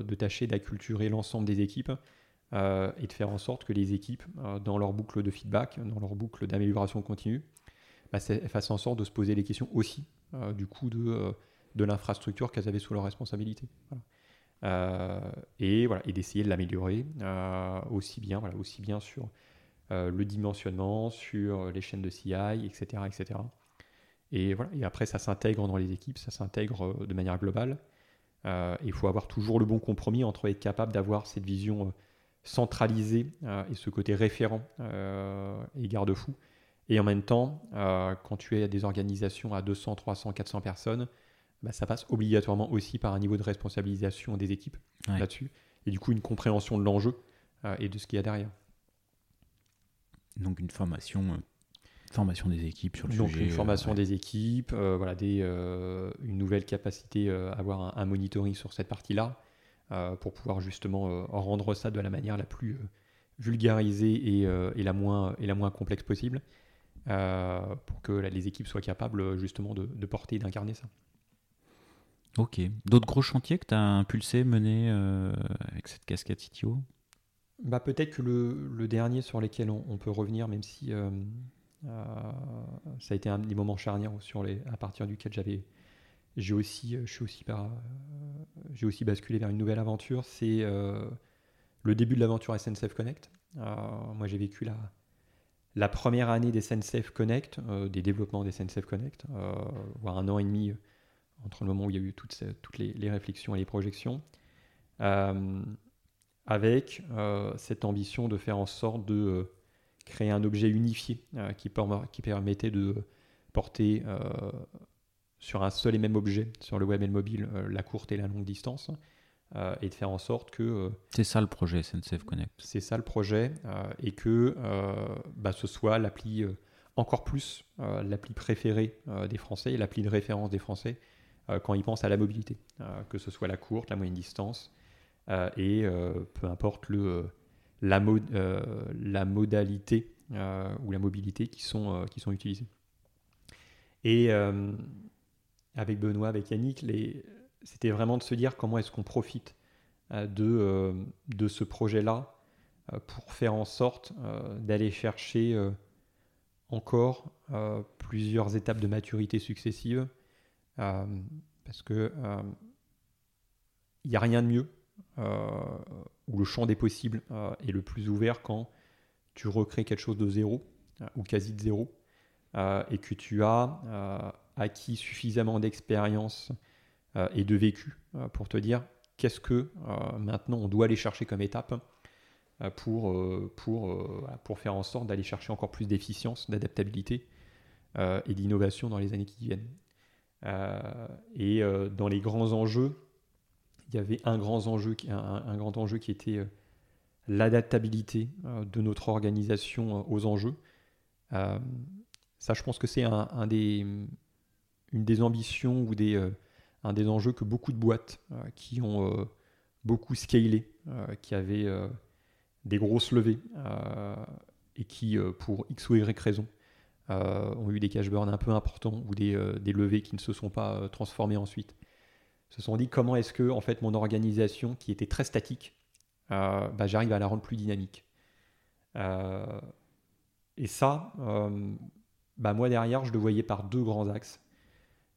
de tâcher d'acculturer l'ensemble des équipes et de faire en sorte que les équipes, dans leur boucle de feedback, dans leur boucle d'amélioration continue, bah, fassent en sorte de se poser les questions aussi du coût de, de l'infrastructure qu'elles avaient sous leur responsabilité. Euh, et voilà et d'essayer de l'améliorer euh, aussi bien voilà aussi bien sur euh, le dimensionnement, sur les chaînes de CI, etc., etc. Et voilà et après ça s'intègre dans les équipes, ça s'intègre de manière globale. il faut avoir toujours le bon compromis entre être capable d'avoir cette vision centralisée et ce côté référent et garde-fou. Et en même temps, quand tu es à des organisations à 200, 300, 400 personnes, bah, ça passe obligatoirement aussi par un niveau de responsabilisation des équipes là-dessus, et du coup une compréhension de l'enjeu euh, et de ce qu'il y a derrière. Donc une formation, euh, formation des équipes sur le Donc sujet. une formation des équipes, euh, voilà, des, une nouvelle capacité à avoir un, monitoring sur cette partie-là, pour pouvoir justement rendre ça de la manière la plus vulgarisée et, et, la moins, et la moins complexe possible, pour que les équipes soient capables justement de, de porter et d'incarner ça. Ok. D'autres gros chantiers que tu as impulsé, menés euh, avec cette casquette CTO bah, Peut-être que le, dernier sur lequel on, peut revenir, même si euh, euh, ça a été un des moments charnières sur les, à partir duquel j'avais, j'ai aussi, suis aussi, par, j'ai aussi basculé vers une nouvelle aventure, c'est le début de l'aventure SNCF Connect. moi, j'ai vécu la, la première année des SNCF Connect, des développements des SNCF Connect, voire un an et demi entre le moment où il y a eu toutes, toutes les, réflexions et les projections, euh, avec euh, cette ambition de faire en sorte de euh, créer un objet unifié qui, qui, permettait de porter sur un seul et même objet, sur le web et le mobile, la courte et la longue distance, et de faire en sorte que... c'est ça le projet SNCF Connect. C'est ça le projet, et que bah, ce soit l'appli encore plus l'appli préférée des Français, l'appli de référence des Français, euh, quand ils pensent à la mobilité, euh, que ce soit la courte, la moyenne distance, euh, et peu importe le, la, la modalité ou la mobilité qui sont, qui sont utilisées. Et avec Benoît, avec Yannick, c'était vraiment de se dire comment est-ce qu'on profite de, de ce projet-là pour faire en sorte d'aller chercher encore plusieurs étapes de maturité successives euh, parce que il euh, n'y a rien de mieux, euh, où le champ des possibles est le plus ouvert quand tu recrées quelque chose de zéro, ou quasi de zéro, et que tu as acquis suffisamment d'expérience et de vécu pour te dire qu'est-ce que maintenant on doit aller chercher comme étape pour, pour, pour faire en sorte d'aller chercher encore plus d'efficience, d'adaptabilité et d'innovation dans les années qui viennent. et dans les grands enjeux, il y avait un grand enjeu, un, grand enjeu qui était l'adaptabilité de notre organisation aux enjeux. ça, je pense que c'est un, des, une des ambitions ou des, un des enjeux que beaucoup de boîtes qui ont beaucoup scalé, qui avaient des grosses levées et qui, pour X ou Y raison, ont eu des cash burns un peu importants ou des, levées qui ne se sont pas transformées ensuite se sont dit comment est-ce que en fait mon organisation qui était très statique, euh, bah, j'arrive à la rendre plus dynamique? Euh, et ça, euh, bah, moi derrière, je le voyais par deux grands axes.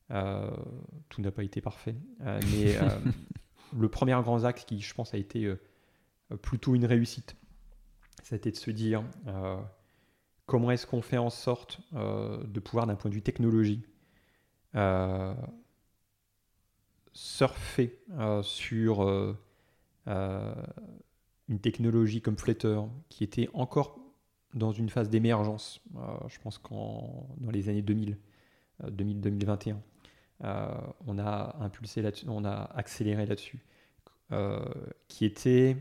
Tout n'a pas été parfait, mais le premier grand axe qui, je pense, a été plutôt une réussite, c'était de se dire comment est-ce qu'on fait en sorte de pouvoir, d'un point de vue technologie, surfer euh, sur euh, euh, une technologie comme Flutter qui était encore dans une phase d'émergence, je pense qu'en dans les années 2000, 2000-2021, on a impulsé on a accéléré là-dessus, qui était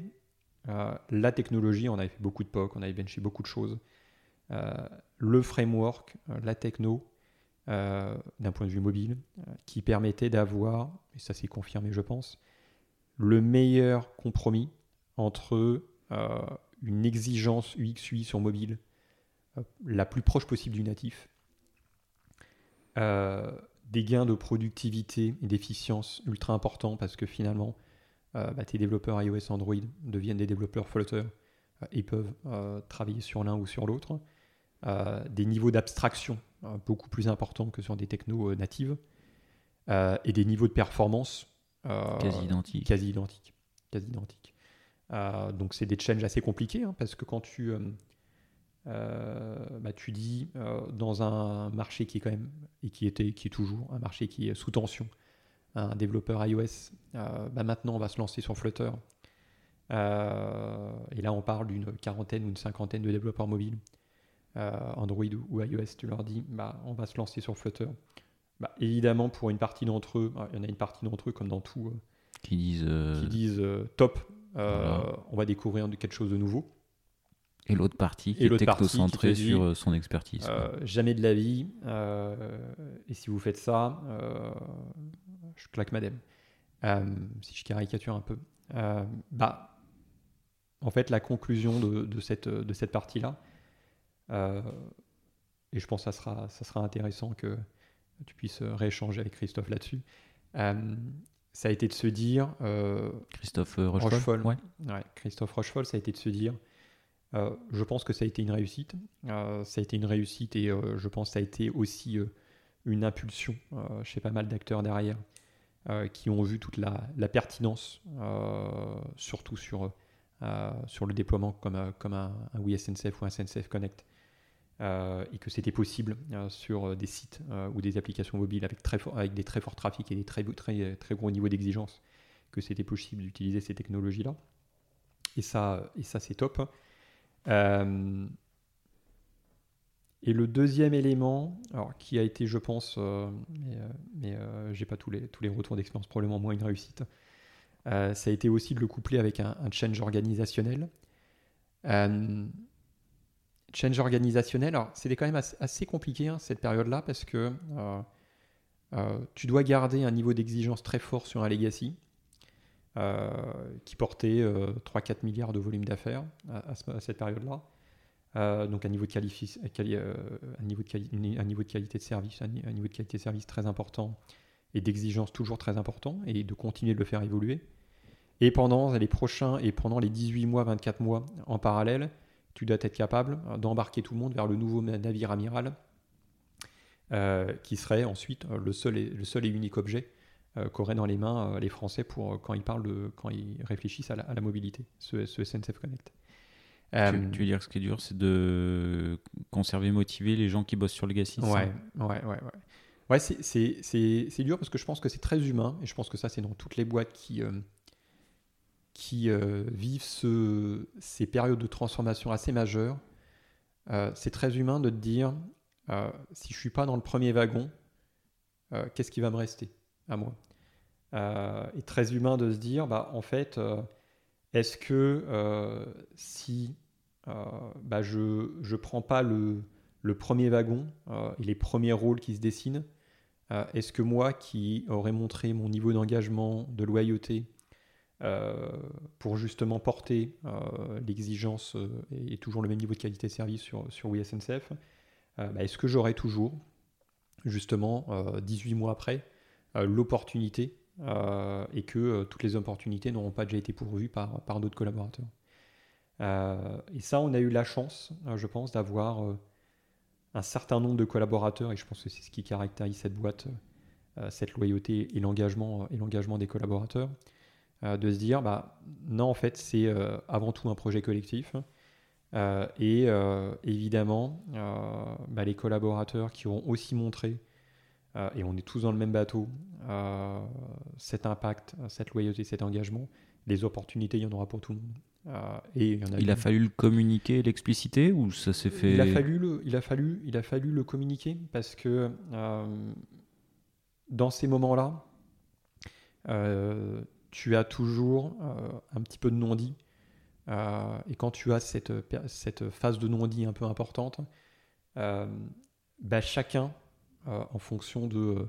la technologie, on avait fait beaucoup de POC, on avait benché beaucoup de choses, le framework, la techno, euh, d'un point de vue mobile, euh, qui permettait d'avoir, et ça s'est confirmé je pense, le meilleur compromis entre euh, une exigence UX UI sur mobile la plus proche possible du natif, des gains de productivité et d'efficience ultra importants parce que finalement, bah, tes développeurs iOS Android deviennent des développeurs Flutter et peuvent travailler sur l'un ou sur l'autre. des niveaux d'abstraction beaucoup plus important que sur des technos euh, natives, euh, et des niveaux de performance euh, quasi identiques. Quasi identiques. Quasi identiques. donc c'est des challenges assez compliqués, hein, parce que quand tu, bah, tu dis dans un marché qui est quand même, et qui était, qui est toujours un marché qui est sous tension, un développeur iOS, bah, maintenant on va se lancer sur Flutter. et là, on parle d'une quarantaine ou une cinquantaine de développeurs mobiles euh, Android ou iOS, tu leur dis, bah, on va se lancer sur Flutter. Bah, évidemment, pour une partie d'entre eux, il y en a une partie d'entre eux, comme dans tout, euh, qui disent, euh, qui disent top, on va découvrir quelque chose de nouveau. Et l'autre partie qui est techno-centrée sur son expertise. jamais de la vie. et si vous faites ça, je claque madame. si je caricature un peu. bah, en fait, la conclusion de, de cette, de cette partie-là, euh, et je pense que ça sera, ça sera intéressant que tu puisses rééchanger avec Christophe là-dessus. Euh, ça a été de se dire. Euh, Christophe Rochefol, ouais. Christophe Rochefol, ça a été de se dire. Je pense que ça a été une réussite. ça a été une réussite et je pense que ça a été aussi une impulsion chez pas mal d'acteurs derrière qui ont vu toute la, pertinence, surtout sur, sur le déploiement comme, comme un, un ou un SNCF Connect, euh, et que c'était possible euh, sur euh, des sites ou des applications mobiles avec, très avec des très forts trafics et des très, très, très gros niveaux d'exigence, que c'était possible d'utiliser ces technologies-là. Et ça, et ça c'est top. Et le deuxième élément, alors, qui a été, je pense, mais, mais j'ai pas tous les, tous les retours d'expérience, probablement moins une réussite, ça a été aussi de le coupler avec un, change organisationnel. Change organisationnel, alors c'était quand même assez, compliqué hein, cette période-là parce que euh, euh, tu dois garder un niveau d'exigence très fort sur un legacy. euh, qui portait 3-4 milliards de volume d'affaires à, cette période-là. donc un niveau, de de un niveau de qualité de service, un, niveau de qualité de service très important et d'exigence toujours très important et de continuer de le faire évoluer. Et pendant les prochains et pendant les 18 mois, 24 mois en parallèle, tu dois être capable d'embarquer tout le monde vers le nouveau navire amiral, euh, qui serait ensuite euh, le seul et, unique objet euh, qu'auraient dans les mains les Français pour, quand ils parlent de, quand ils réfléchissent à la, mobilité, ce, SNCF Connect. Tu, veux dire que ce qui est dur, c'est de conserver, motiver les gens qui bossent sur Legacy Ouais, ouais, ouais, ouais. Ouais, c'est dur parce que je pense que c'est très humain et je pense que ça, c'est dans toutes les boîtes qui, qui vivent ce, ces périodes de transformation assez majeures, c'est très humain de te dire si je ne suis pas dans le premier wagon, qu'est-ce qui va me rester? À moi. Et très humain de se dire bah, en fait, est-ce que si bah, je ne prends pas le, le premier wagon et les premiers rôles qui se dessinent, euh, est-ce que moi, qui aurais montré mon niveau d'engagement, de loyauté, euh, pour justement porter euh, l'exigence et, toujours le même niveau de qualité de service sur, sur bah, est-ce que j'aurais toujours, justement, 18 mois après, l'opportunité et que toutes les opportunités n'auront pas déjà été pourvues par, par d'autres collaborateurs Et ça, on a eu la chance, je pense, d'avoir un certain nombre de collaborateurs, et je pense que c'est ce qui caractérise cette boîte, euh, cette loyauté et l'engagement, et l'engagement des collaborateurs, euh, de se dire, bah, non, en fait, c'est euh, avant tout un projet collectif. et évidemment, bah, les collaborateurs qui auront aussi montré, et on est tous dans le même bateau, cet impact, cette loyauté, cet engagement, les opportunités, il y en aura pour tout le monde. Euh, et il, a, fallu le communiquer, l'expliciter ou ça s'est fait il a, fallu le, il, a fallu, il a fallu le communiquer parce que euh, dans ces moments-là, euh, tu as toujours un petit peu de non-dit. et quand tu as cette, cette phase de non-dit un peu importante, bah chacun, en fonction de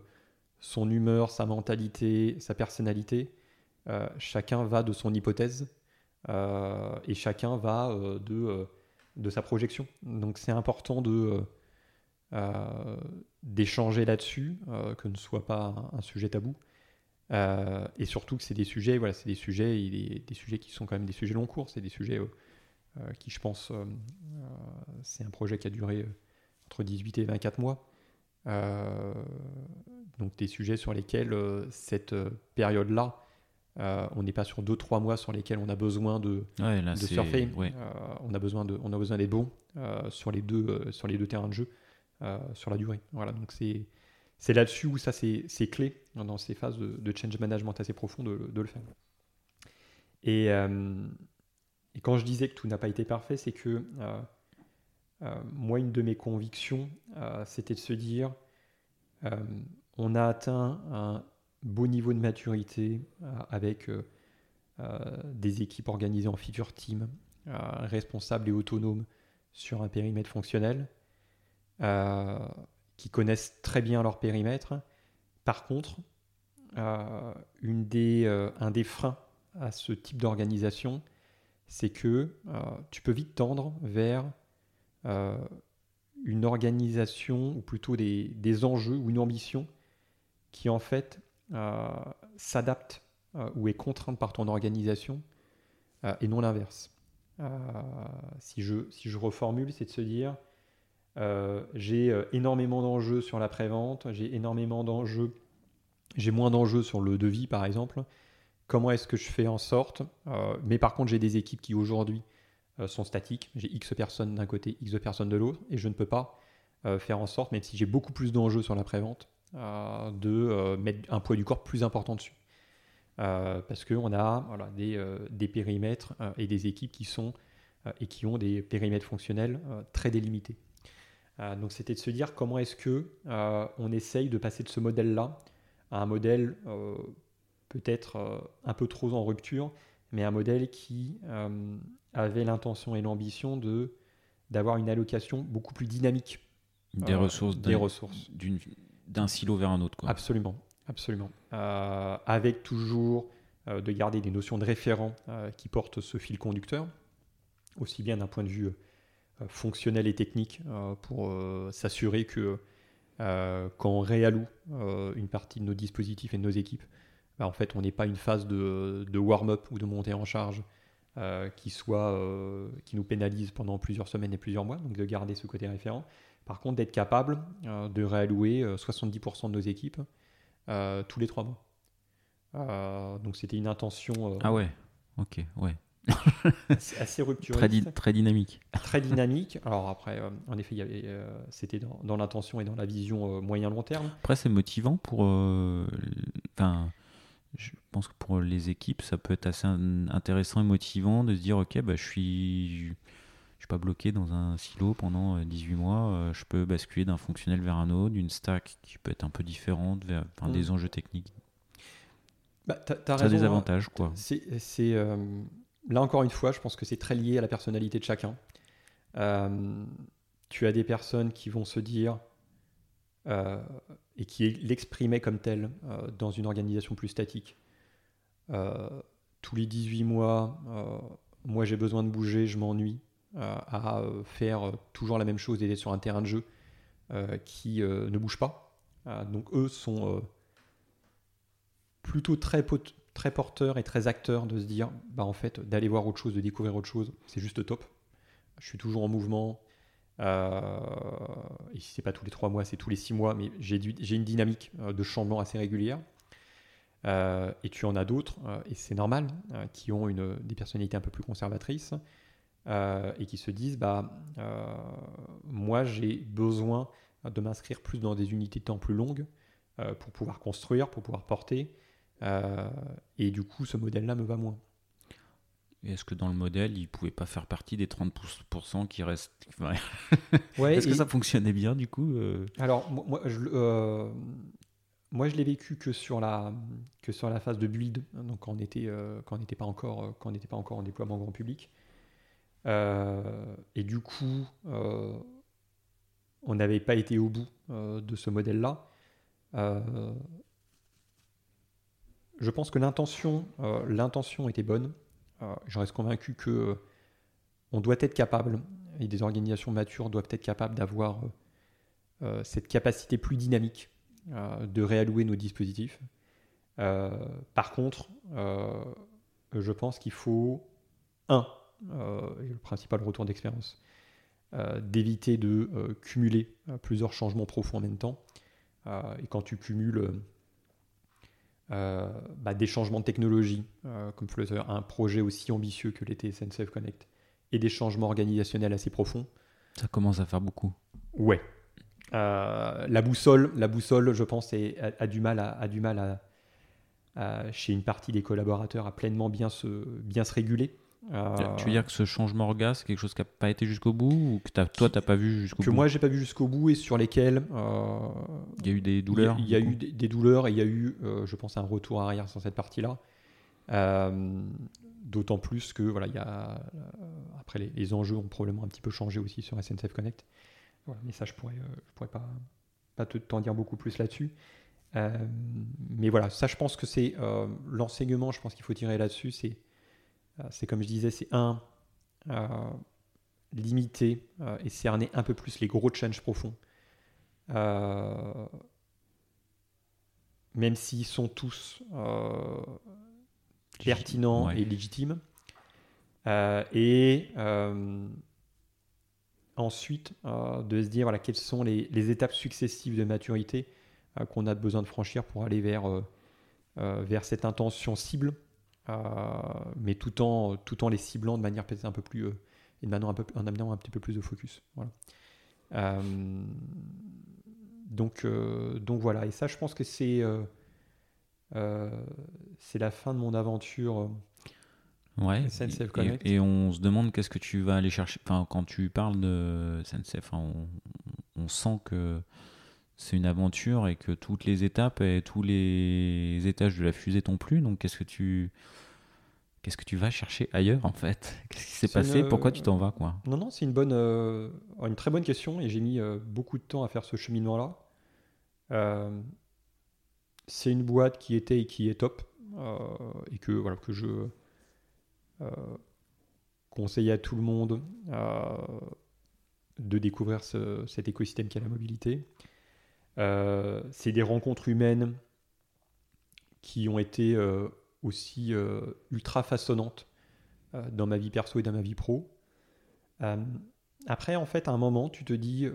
son humeur, sa mentalité, sa personnalité, chacun va de son hypothèse euh, et chacun va euh, de, euh, sa projection. Donc c'est important d'échanger là-dessus, que ne soit pas un, sujet tabou. et surtout que c'est des sujets, voilà, c'est des sujets, des, qui sont quand même des sujets long cours, c'est des sujets qui, je pense, c'est un projet qui a duré entre 18 et 24 mois. Donc des sujets sur lesquels cette période-là euh, on n'est pas sur 2-3 mois sur lesquels on a besoin de, surfer. Euh, on a besoin de, on a besoin d'être bon euh, sur les deux, sur les deux terrains de jeu, sur la durée. Voilà, donc c'est c'est là-dessus où ça c'est clé dans ces phases de, change management assez profond de, le faire. Et, et, quand je disais que tout n'a pas été parfait, c'est que moi une de mes convictions, c'était de se dire on a atteint un beau niveau de maturité euh, avec euh, euh, des équipes organisées en feature team, responsables et autonomes sur un périmètre fonctionnel, qui connaissent très bien leur périmètre. Par contre, un des freins à ce type d'organisation, c'est que tu peux vite tendre vers une organisation, ou plutôt des, des, enjeux ou une ambition qui en fait euh, s'adapte euh, ou est contrainte par ton organisation euh, et non l'inverse. si, je, si je reformule, c'est de se dire j'ai énormément d'enjeux sur la prévente, j'ai énormément d'enjeux, j'ai moins d'enjeux sur le devis par exemple. Comment est-ce que je fais en sorte Mais par contre, j'ai des équipes qui aujourd'hui sont statiques. J'ai X personnes d'un côté, X personnes de l'autre, et je ne peux pas faire en sorte, même si j'ai beaucoup plus d'enjeux sur la prévente, euh, de euh, mettre un poids du corps plus important dessus. Euh, parce qu'on a voilà, des, des, périmètres et des équipes qui sont et qui ont des périmètres fonctionnels très délimités. donc c'était de se dire comment est-ce que on essaye de passer de ce modèle-là à un modèle peut-être un peu trop en rupture, mais un modèle qui avait l'intention et l'ambition de d'avoir une allocation beaucoup plus dynamique des ressources, des ressources d'une d'un silo vers un autre. Quoi. Absolument, absolument. Euh, avec toujours euh, de garder des notions de référent euh, qui portent ce fil conducteur, aussi bien d'un point de vue fonctionnel et technique, pour s'assurer que quand on réalloue une partie de nos dispositifs et de nos équipes, bah, en fait, on n'est pas une phase de, de warm-up ou de montée en charge qui, soit, qui nous pénalise pendant plusieurs semaines et plusieurs mois, donc de garder ce côté référent. Par contre, d'être capable euh, de réallouer 70% euh, de nos équipes euh, tous les trois mois. donc c'était une intention. ah ouais, ok, ouais. assez rupturiste. Très, très, dynamique. Très dynamique. Alors après, en effet, c'était dans, l'intention et dans la vision moyen-long terme. Après, c'est motivant pour. Enfin, je pense que pour les équipes, ça peut être assez intéressant et motivant de se dire ok, bah, je suis. Je suis pas bloqué dans un silo pendant 18 mois. Je peux basculer d'un fonctionnel vers un autre, d'une stack qui peut être un peu différente, vers des enjeux techniques. Bah, ça a des hein. avantages, quoi. C'est, là encore une fois, je pense que c'est très lié à la personnalité de chacun. tu as des personnes qui vont se dire euh, et qui l'exprimait comme tel euh, dans une organisation plus statique. Euh, tous les 18 mois, moi j'ai besoin de bouger, je m'ennuie à faire toujours la même chose et sur un terrain de jeu qui ne bouge pas. donc eux sont plutôt très, très porteurs et très acteurs de se dire bah en fait d'aller voir autre chose, de découvrir autre chose, c'est juste top. Je suis toujours en mouvement, euh, et si c'est pas tous les trois mois, c'est tous les six mois, mais j'ai une dynamique euh, de changement assez régulière. Euh, et tu en as d'autres, et c'est normal, qui ont une, des personnalités un peu plus conservatrices et qui se disent bah, moi j'ai besoin de m'inscrire plus dans des unités de temps plus longues pour pouvoir construire, pour pouvoir porter. et du coup, ce modèle-là me va moins. Est-ce que dans le modèle, il ne pouvait pas faire partie des 30% qui restent ouais, Est-ce que ça fonctionnait bien du coup euh Alors, moi, je, euh, moi, je l'ai vécu que sur, la, que sur la phase de build, donc quand on n'était euh, pas, encore, quand pas encore en déploiement grand public. et du coup, on n'avait pas été au bout de ce modèle-là. je pense que l'intention, l'intention était bonne. Euh, je reste convaincu que euh, on doit être capable, et des organisations matures doivent être capables d'avoir euh, cette capacité plus dynamique de réallouer nos dispositifs. par contre, je pense qu'il faut, un, le principal retour d'expérience, d'éviter de cumuler plusieurs changements profonds en même temps. et quand tu cumules euh, bah, des changements de technologie, euh, comme un projet aussi ambitieux que l'était SNCF Connect, et des changements organisationnels assez profonds. Ça commence à faire beaucoup. Ouais. Euh, la boussole, la boussole, je pense, a, du mal, à, du mal à, chez une partie des collaborateurs à pleinement bien se, bien se réguler. Euh, tu veux dire que ce changement orga, c'est quelque chose qui n'a pas été jusqu'au bout ou que as, toi, tu n'as pas vu jusqu'au bout Que moi, j'ai pas vu jusqu'au bout et sur lesquels. Euh, il y a eu des douleurs Il y, a, eu des, douleurs et il y a eu, euh, je pense, un retour arrière sur cette partie-là. D'autant plus que, voilà, il y a, après, les, enjeux ont probablement un petit peu changé aussi sur SNCF Connect. mais ça, je pourrais, je pourrais pas, pas t'en dire beaucoup plus là-dessus. mais voilà, ça, je pense que c'est l'enseignement, je pense qu'il faut tirer là-dessus, c'est euh, c'est comme je disais, c'est un, euh, limiter euh, et cerner un peu plus les gros changes profonds. même s'ils sont tous pertinents et légitimes. et ensuite, de se dire voilà, quelles sont les, les étapes successives de maturité qu'on a besoin de franchir pour aller vers, vers cette intention cible euh, mais tout en, tout en les ciblant de manière peut-être un peu plus. Euh, et de un peu, en amenant un petit peu plus de focus. Voilà. Euh, donc, donc voilà, et ça, je pense que c'est c'est la fin de mon aventure. Ouais. SNCF Connect. Et, on se demande qu'est-ce que tu vas aller chercher. Enfin, quand tu parles de SNCF, on, on, sent que c'est une aventure et que toutes les étapes et tous les étages de la fusée t'ont plu. Donc qu'est-ce que tu qu'est-ce que tu vas chercher ailleurs en fait? Qu'est-ce qui s'est passé? Pourquoi tu t'en vas quoi? Non non, c'est une bonne euh, une très bonne question et j'ai mis euh, beaucoup de temps à faire ce cheminement là. Euh, c'est une boîte qui était et qui est top et que voilà que je conseille à tout le monde de découvrir cet écosystème qui est la mobilité. Euh, c'est des rencontres humaines qui ont été euh, aussi euh, ultra façonnantes dans ma vie perso et dans ma vie pro. après, en fait, à un moment, tu te dis,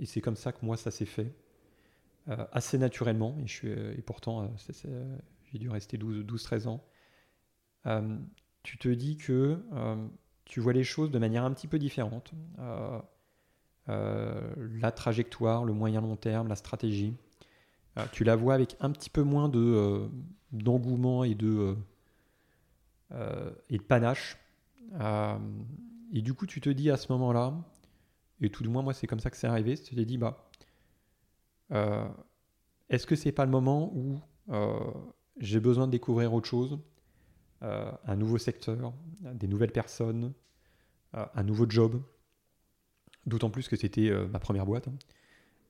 et c'est comme ça que moi, ça s'est fait, assez naturellement, et, je suis, et pourtant, j'ai dû rester 12-13 ans, tu te dis que tu vois les choses de manière un petit peu différente. La trajectoire, le moyen long terme, la stratégie. tu la vois avec un petit peu moins de d'engouement et de et de panache. et du coup, tu te dis à ce moment-là, et tout du moins moi c'est comme ça que c'est arrivé, tu te dis bah est-ce que c'est pas le moment où j'ai besoin de découvrir autre chose, un nouveau secteur, des nouvelles personnes, un nouveau job, d'autant plus que c'était euh, ma première boîte, hein.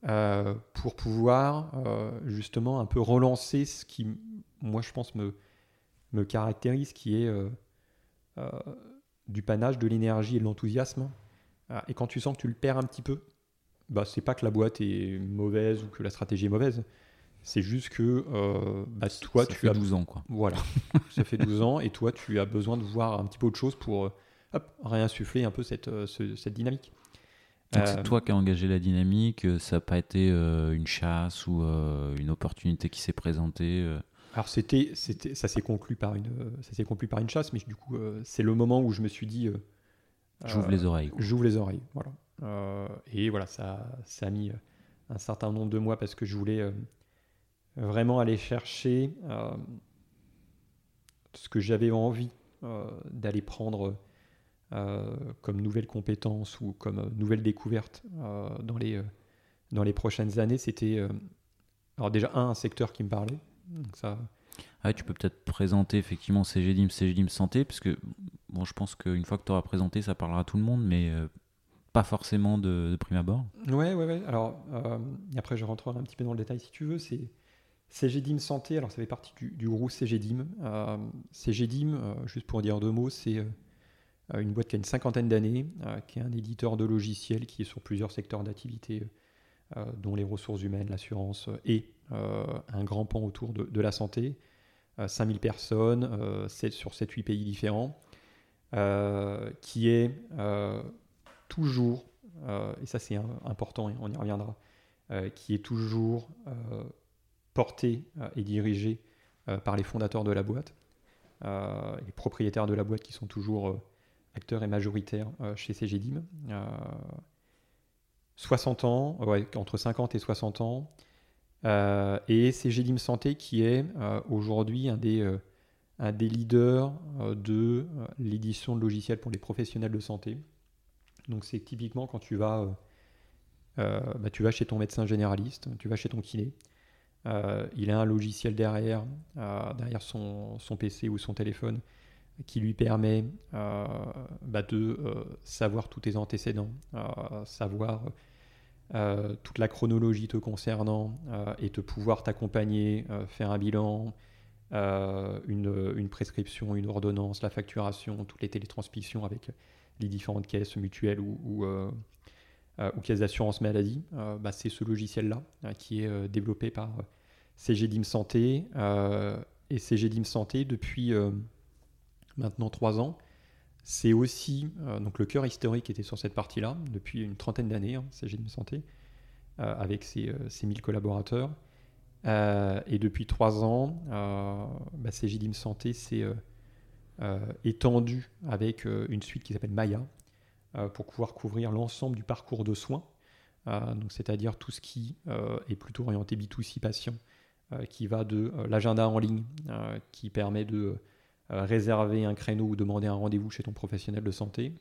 euh, pour pouvoir euh, justement un peu relancer ce qui, moi je pense, me, me caractérise, qui est du panache, de l'énergie et de l'enthousiasme. et quand tu sens que tu le perds un petit peu, bah, c'est pas que la boîte est mauvaise ou que la stratégie est mauvaise. C'est juste que bah, toi, ça tu fait as 12 ans. Quoi. Voilà, ça fait 12 ans et toi, tu as besoin de voir un petit peu autre chose pour hop, réinsuffler un peu cette, cette dynamique. C'est euh, toi qui as engagé la dynamique, euh, ça n'a pas été euh, une chasse ou une opportunité qui s'est présentée Alors c'était, c'était, ça s'est conclu par une, ça s'est conclu par une chasse, mais du coup c'est le moment où je me suis dit, j'ouvre les oreilles. J'ouvre les oreilles, voilà. et voilà, ça, ça a mis un certain nombre de mois parce que je voulais vraiment aller chercher ce que j'avais envie d'aller prendre comme nouvelle compétence ou comme euh, nouvelle découverte euh, dans, les, dans les prochaines années, c'était alors déjà un, secteur qui me parlait. Donc ça, ah, tu peux peut-être présenter effectivement CGDIM, CGDIM Santé, parce que bon, je pense qu'une fois que tu auras présenté, ça parlera à tout le monde, mais pas forcément de, prime abord. Ouais, ouais, ouais. Alors, après, je rentrerai un petit peu dans le détail si tu veux. C'est CGDIM Santé, alors ça fait partie du, du groupe CGDIM. CGDIM, juste pour dire deux mots, c'est euh, une boîte qui a une cinquantaine d'années, euh, qui est un éditeur de logiciels qui est sur plusieurs secteurs d'activité, euh, dont les ressources humaines, l'assurance et un grand pan autour de, la santé. 5000 personnes, sur 7-8 pays différents, qui est toujours, et ça c'est important on y reviendra, qui est toujours porté et dirigé par les fondateurs de la boîte, les propriétaires de la boîte qui sont toujours acteur est majoritaire euh, chez CGDIM. 60 euh, ans, entre 50 et 60 ans. Euh, et CGDIM Santé qui est aujourd'hui un des, leaders de l'édition de logiciels pour les professionnels de santé. Donc c'est typiquement quand tu vas, bah, tu vas chez ton médecin généraliste, tu vas chez ton kiné. il a un logiciel derrière, derrière son, PC ou son téléphone qui lui permet euh, bah, de euh, savoir tous tes antécédents, euh, savoir toute la chronologie te concernant et te pouvoir t'accompagner, faire un bilan, une, prescription, une ordonnance, la facturation, toutes les télétransmissions avec les différentes caisses mutuelles ou, caisses d'assurance maladie. Bah, c'est ce logiciel-là qui est développé par CGDIM Santé. et CGDIM Santé, depuis maintenant trois ans. C'est aussi euh, donc le cœur historique était sur cette partie-là depuis une trentaine d'années, hein, Santé, euh, avec ses, euh, ses, 1000 collaborateurs. et depuis trois ans, bah, CGDIM Santé s'est étendu avec une suite qui s'appelle Maya pour pouvoir couvrir l'ensemble du parcours de soins, c'est-à-dire tout ce qui est plutôt orienté B2C patient, qui va de l'agenda en ligne, qui permet de réserver un créneau ou demander un rendez-vous chez ton professionnel de santé.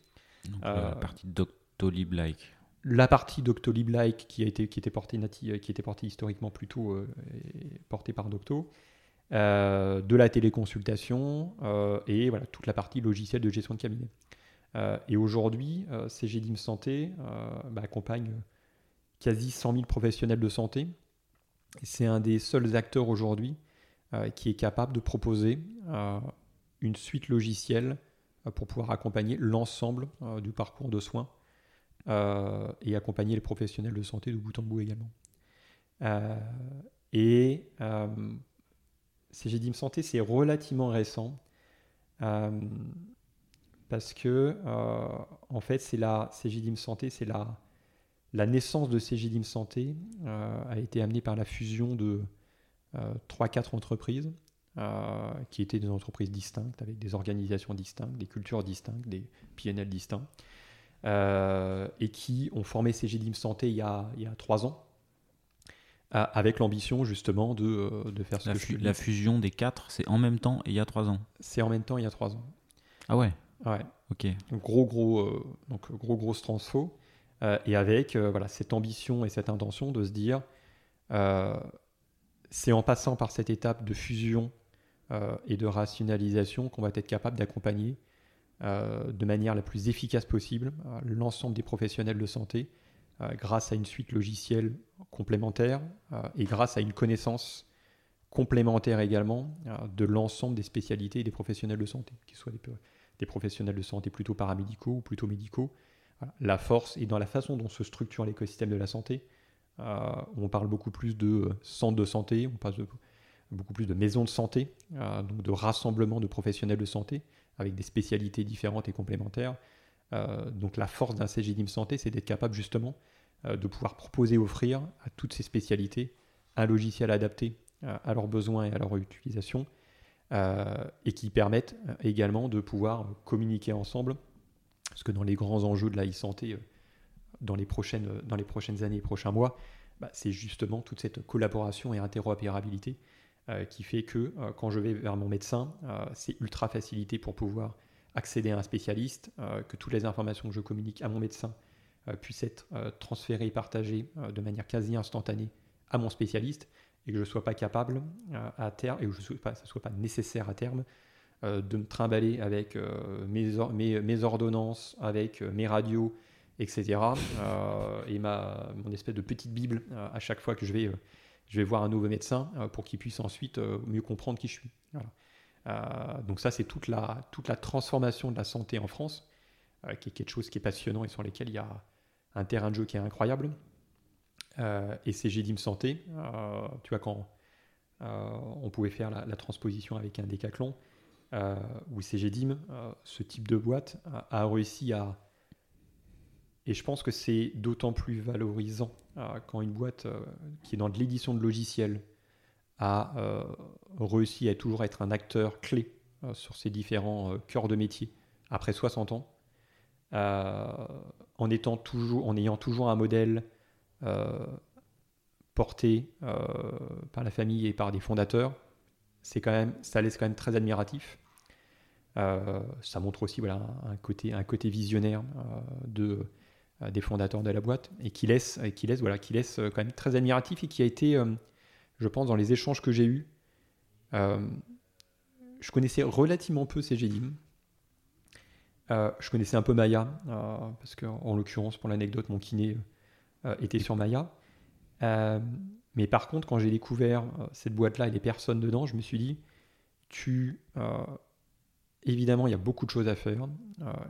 la euh, partie Doctolib-like. La partie Doctolib-like qui, a été, qui, était portée qui était portée historiquement plutôt euh, portée par Docto. de la téléconsultation et voilà, toute la partie logicielle de gestion de cabinet. et aujourd'hui, CGDIM Santé bah, accompagne quasi 100 000 professionnels de santé. C'est un des seuls acteurs aujourd'hui qui est capable de proposer une suite logicielle euh, pour pouvoir accompagner l'ensemble euh, du parcours de soins euh, et accompagner les professionnels de santé de bout en bout également. et CGDIM Santé, c'est relativement récent parce que en fait, c'est la CGDIM Santé, c'est la, la naissance de CGDIM Santé a été amenée par la fusion de 3-4 entreprises euh, qui étaient des entreprises distinctes, avec des organisations distinctes, des cultures distinctes, des PNL distincts, euh, et qui ont formé CGDIM Santé il y a, il y a trois ans. avec l'ambition justement de, de faire ce la, que je la fusion des quatre, c'est en même temps et il y a trois ans. C'est en même temps il y a trois ans. Ah ouais? Ouais. Ok. Gros gros donc gros grosse transfo et avec voilà cette ambition et cette intention de se dire c'est en passant par cette étape de fusion et de rationalisation qu'on va être capable d'accompagner euh, de manière la plus efficace possible euh, l'ensemble des professionnels de santé euh, grâce à une suite logicielle complémentaire et grâce à une connaissance complémentaire également de l'ensemble des spécialités des professionnels de santé, qu'ils soient des, professionnels de santé plutôt paramédicaux ou plutôt médicaux. La force est dans la façon dont se structure l'écosystème de la santé. on parle beaucoup plus de centres de santé, on parle beaucoup plus de maisons de santé, donc de rassemblement de professionnels de santé avec des spécialités différentes et complémentaires. Euh, donc la force d'un CGDIM Santé, c'est d'être capable justement euh, de pouvoir proposer, offrir à toutes ces spécialités un logiciel adapté euh, à leurs besoins et à leur utilisation, et qui permettent également de pouvoir communiquer ensemble, parce que dans les grands enjeux de la e-santé, dans, les prochaines, dans les prochaines années et prochains mois, bah, c'est justement toute cette collaboration et interopérabilité euh, qui fait que euh, quand je vais vers mon médecin, euh, c'est ultra facilité pour pouvoir accéder à un spécialiste, que toutes les informations que je communique à mon médecin puissent être transférées et partagées de manière quasi instantanée à mon spécialiste et que je ne sois pas capable à terme, et que ce ne soit pas nécessaire à terme, de me trimballer avec mes, mes, mes, ordonnances, avec mes radios, etc. et ma, mon espèce de petite Bible à chaque fois que je vais je vais voir un nouveau médecin euh, pour qu'il puisse ensuite euh, mieux comprendre qui je suis. Euh, donc ça, c'est toute la, toute la transformation de la santé en France, qui est quelque chose qui est passionnant et sur lequel il y a un terrain de jeu qui est incroyable. et c'est Santé, tu vois, quand on pouvait faire la, transposition avec un décathlon, où CGDIM, ce type de boîte, a réussi à, et je pense que c'est d'autant plus valorisant euh, quand une boîte euh, qui est dans de l'édition de logiciels a euh, réussi à toujours être un acteur clé sur ces différents cœurs de métier après 60 ans, en, étant toujours, en ayant toujours un modèle porté par la famille et par des fondateurs, c'est quand même, ça laisse quand même très admiratif. ça montre aussi voilà, un, côté, un côté visionnaire de euh, des fondateurs de la boîte et qui laisse, qui laisse, voilà, qui laisse euh, quand même très admiratif et qui a été, euh, je pense, dans les échanges que j'ai eus, je connaissais relativement peu CGDIM. Euh, je connaissais un peu Maya, parce qu'en l'occurrence, pour l'anecdote, mon kiné était sur Maya. mais par contre, quand j'ai découvert cette boîte-là et les personnes dedans, je me suis dit, tu, évidemment, il y a beaucoup de choses à faire.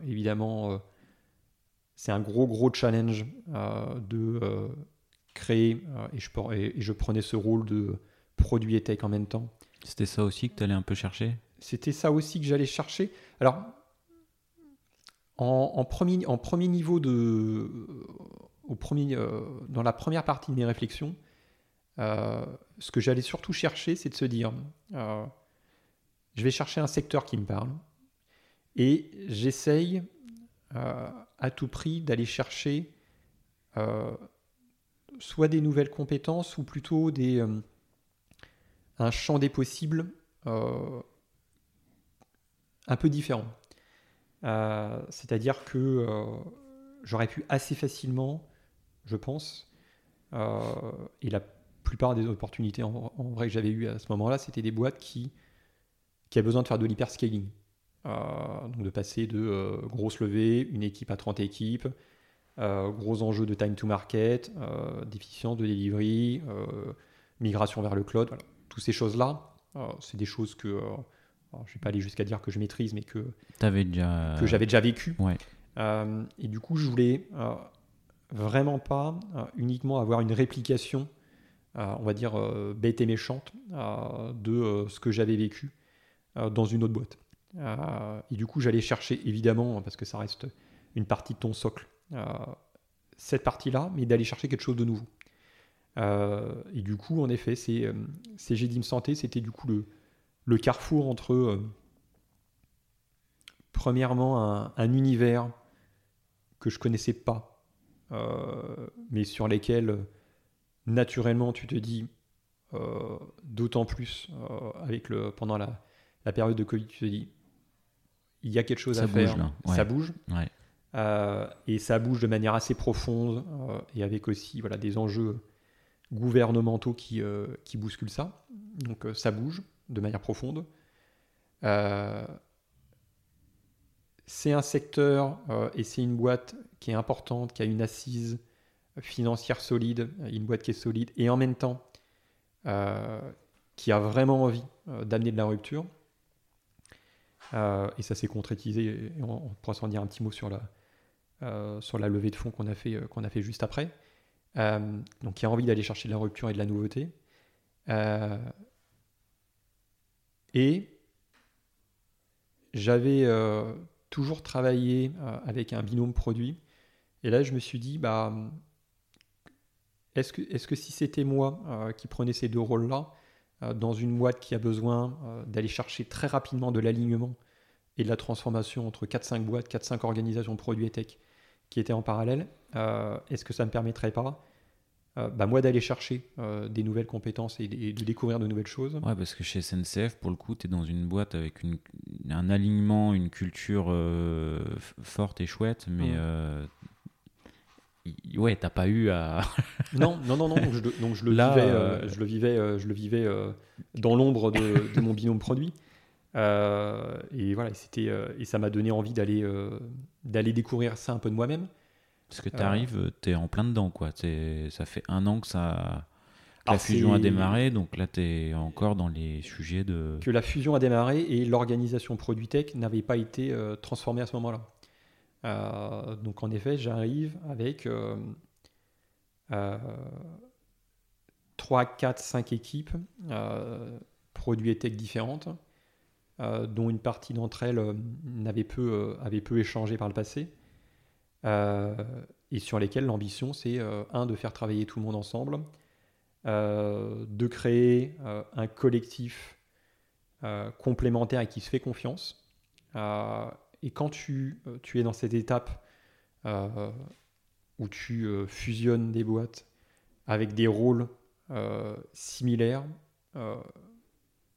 évidemment, c'est un gros, gros challenge euh, de euh, créer, euh, et, je, et, je, prenais ce rôle de produit et tech en même temps. C'était ça aussi que tu allais un peu chercher? C'était ça aussi que j'allais chercher. Alors, en, premier, en premier niveau de. Au premier, dans la première partie de mes réflexions, ce que j'allais surtout chercher, c'est de se dire je vais chercher un secteur qui me parle et j'essaye à tout prix d'aller chercher euh, soit des nouvelles compétences ou plutôt euh, un champ des possibles un peu différent. C'est-à-dire que j'aurais pu assez facilement, je pense, et la plupart des opportunités en, vrai que j'avais eues à ce moment-là, c'était des boîtes qui, qui avaient besoin de faire de l'hyperscaling. Euh, donc de passer de euh, grosse levée, une équipe à 30 équipes, euh, gros enjeux de time to market, déficience de delivery, migration vers le cloud, voilà. toutes ces choses-là, c'est des choses que je ne vais pas aller jusqu'à dire que je maîtrise, mais que, déjà... que j'avais déjà vécu. Ouais. et du coup, je voulais vraiment pas uniquement avoir une réplication, on va dire, bête et méchante de ce que j'avais vécu dans une autre boîte. Euh, et du coup, j'allais chercher, évidemment, parce que ça reste une partie de ton socle, euh, cette partie-là, mais d'aller chercher quelque chose de nouveau. Euh, et du coup, en effet, c'est GDIM Santé, c'était du coup le, le carrefour entre, premièrement, un, univers que je connaissais pas, mais sur lesquels naturellement, tu te dis, d'autant plus avec le, pendant la, la, période de Covid, tu te dis, il y a quelque chose ça à bouge, faire, là. ça bouge. Ouais. Euh, et ça bouge de manière assez profonde euh, et avec aussi voilà, des enjeux gouvernementaux qui, euh, qui bousculent ça. Donc ça bouge de manière profonde. c'est un secteur et c'est une boîte qui est importante, qui a une assise financière solide, une boîte qui est solide et en même temps qui a vraiment envie d'amener de la rupture. Et ça s'est concrétisé, on, pourra s'en dire un petit mot sur la, euh, sur la levée de fonds qu'on a, fait, euh, qu'on a fait juste après. Euh, donc, qui a envie d'aller chercher de la rupture et de la nouveauté. et j'avais toujours travaillé avec un binôme produit. Et là, je me suis dit, bah, est-ce que, est que si c'était moi qui prenais ces deux rôles-là, dans une boîte qui a besoin d'aller chercher très rapidement de l'alignement et de la transformation entre 4-5 boîtes, 4-5 organisations produits et tech, qui était en parallèle, euh, est-ce que ça ne me permettrait pas euh, bah, moi d'aller chercher euh, des nouvelles compétences et, de découvrir de nouvelles choses? Ouais, parce que chez SNCF, pour le coup, tu es dans une boîte avec une, un alignement, une culture forte et chouette, mais mmh. Ouais, t'as pas eu à. non, non, non, non. Donc je, donc je le, vivais, je le vivais, je le vivais dans l'ombre de, de, mon binôme produit. Euh, et voilà, c'était euh, et ça m'a donné envie d'aller euh, d'aller découvrir ça un peu de moi-même. Parce que tu arrives, tu es en plein dedans, quoi. Ça fait un an que ça. la fusion a démarré, donc là tu es encore dans les sujets de. Que la fusion a démarré et l'organisation Produit Tech n'avait pas été transformée à ce moment-là. Donc en effet, j'arrive avec 3, 4, 5 équipes, produits et tech différentes, euh, dont une partie d'entre elles euh, n'avait peu, euh, avait peu échangé par le passé, et sur lesquelles l'ambition, c'est, un, de faire travailler tout le monde ensemble, de créer un collectif complémentaire et qui se fait confiance. Et quand tu, tu, es dans cette étape où tu fusionnes des boîtes avec des rôles similaires,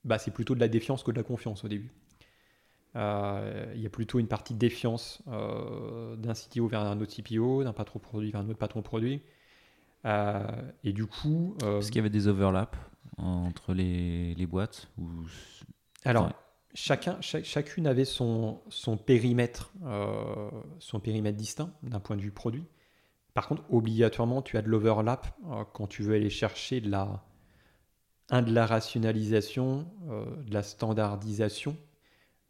bah, c'est plutôt de la défiance que de la confiance au début. Euh, il y a plutôt une partie de défiance euh, d'un CTO vers un autre CPO, d'un patron produit vers un autre patron produit. Euh, et du coup. Est-ce qu'il y avait des overlaps entre les, les boîtes ou... Alors, chacun, chacune avait son, son périmètre, son périmètre distinct d'un point de vue produit. Par contre, obligatoirement, tu as de l'overlap quand tu veux aller chercher de la, un de la rationalisation, euh, de la standardisation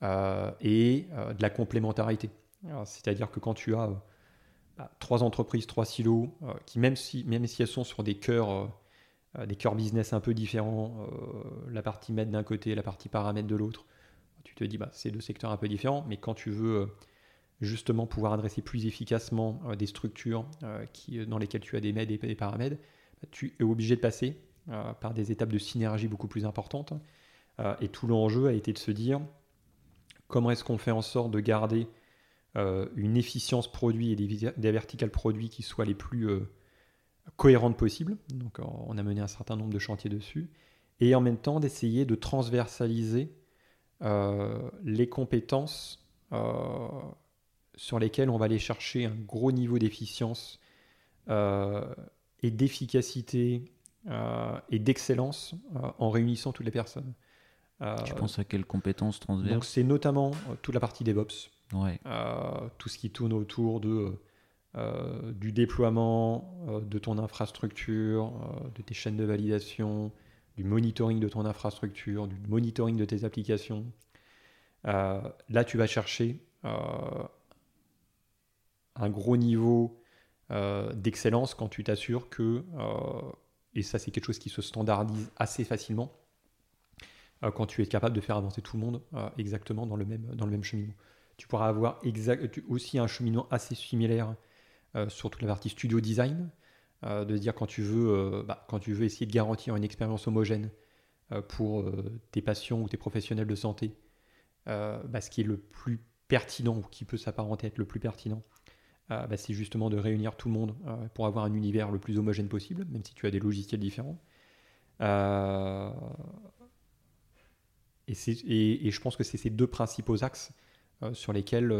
euh, et euh, de la complémentarité. C'est-à-dire que quand tu as bah, trois entreprises, trois silos, qui même si, même si elles sont sur des cœurs, des cœurs business un peu différents, la partie maître d'un côté, la partie paramètre de l'autre, tu te dis bah, c'est deux secteurs un peu différents, mais quand tu veux justement pouvoir adresser plus efficacement des structures qui, dans lesquelles tu as des MED et des paramètres, bah, tu es obligé de passer euh, par des étapes de synergie beaucoup plus importantes. Euh, et tout l'enjeu a été de se dire comment est-ce qu'on fait en sorte de garder euh, une efficience produit et des, verticales produits qui soient les plus cohérentes possibles. Donc on a mené un certain nombre de chantiers dessus. Et en même temps d'essayer de transversaliser les compétences sur lesquelles on va aller chercher un gros niveau d'efficience et d'efficacité euh, et d'excellence euh, en réunissant toutes les personnes. Euh, tu penses à quelles compétences transverses C'est notamment toute la partie DevOps. Ouais. tout ce qui tourne autour de, du déploiement de ton infrastructure, de tes chaînes de validation, du monitoring de ton infrastructure, du monitoring de tes applications. là, tu vas chercher un gros niveau d'excellence quand tu t'assures que et ça, c'est quelque chose qui se standardise assez facilement euh, quand tu es capable de faire avancer tout le monde euh, exactement dans le même, dans le même cheminement. Tu pourras avoir exact, aussi un cheminement assez similaire euh, sur toute la partie studio design, de dire quand tu, veux, bah, quand tu veux essayer de garantir une expérience homogène pour tes patients ou tes professionnels de santé, bah, ce qui est le plus pertinent ou qui peut s'apparenter être le plus pertinent, bah, c'est justement de réunir tout le monde pour avoir un univers le plus homogène possible, même si tu as des logiciels différents. Et, je pense que c'est ces deux principaux axes sur lesquels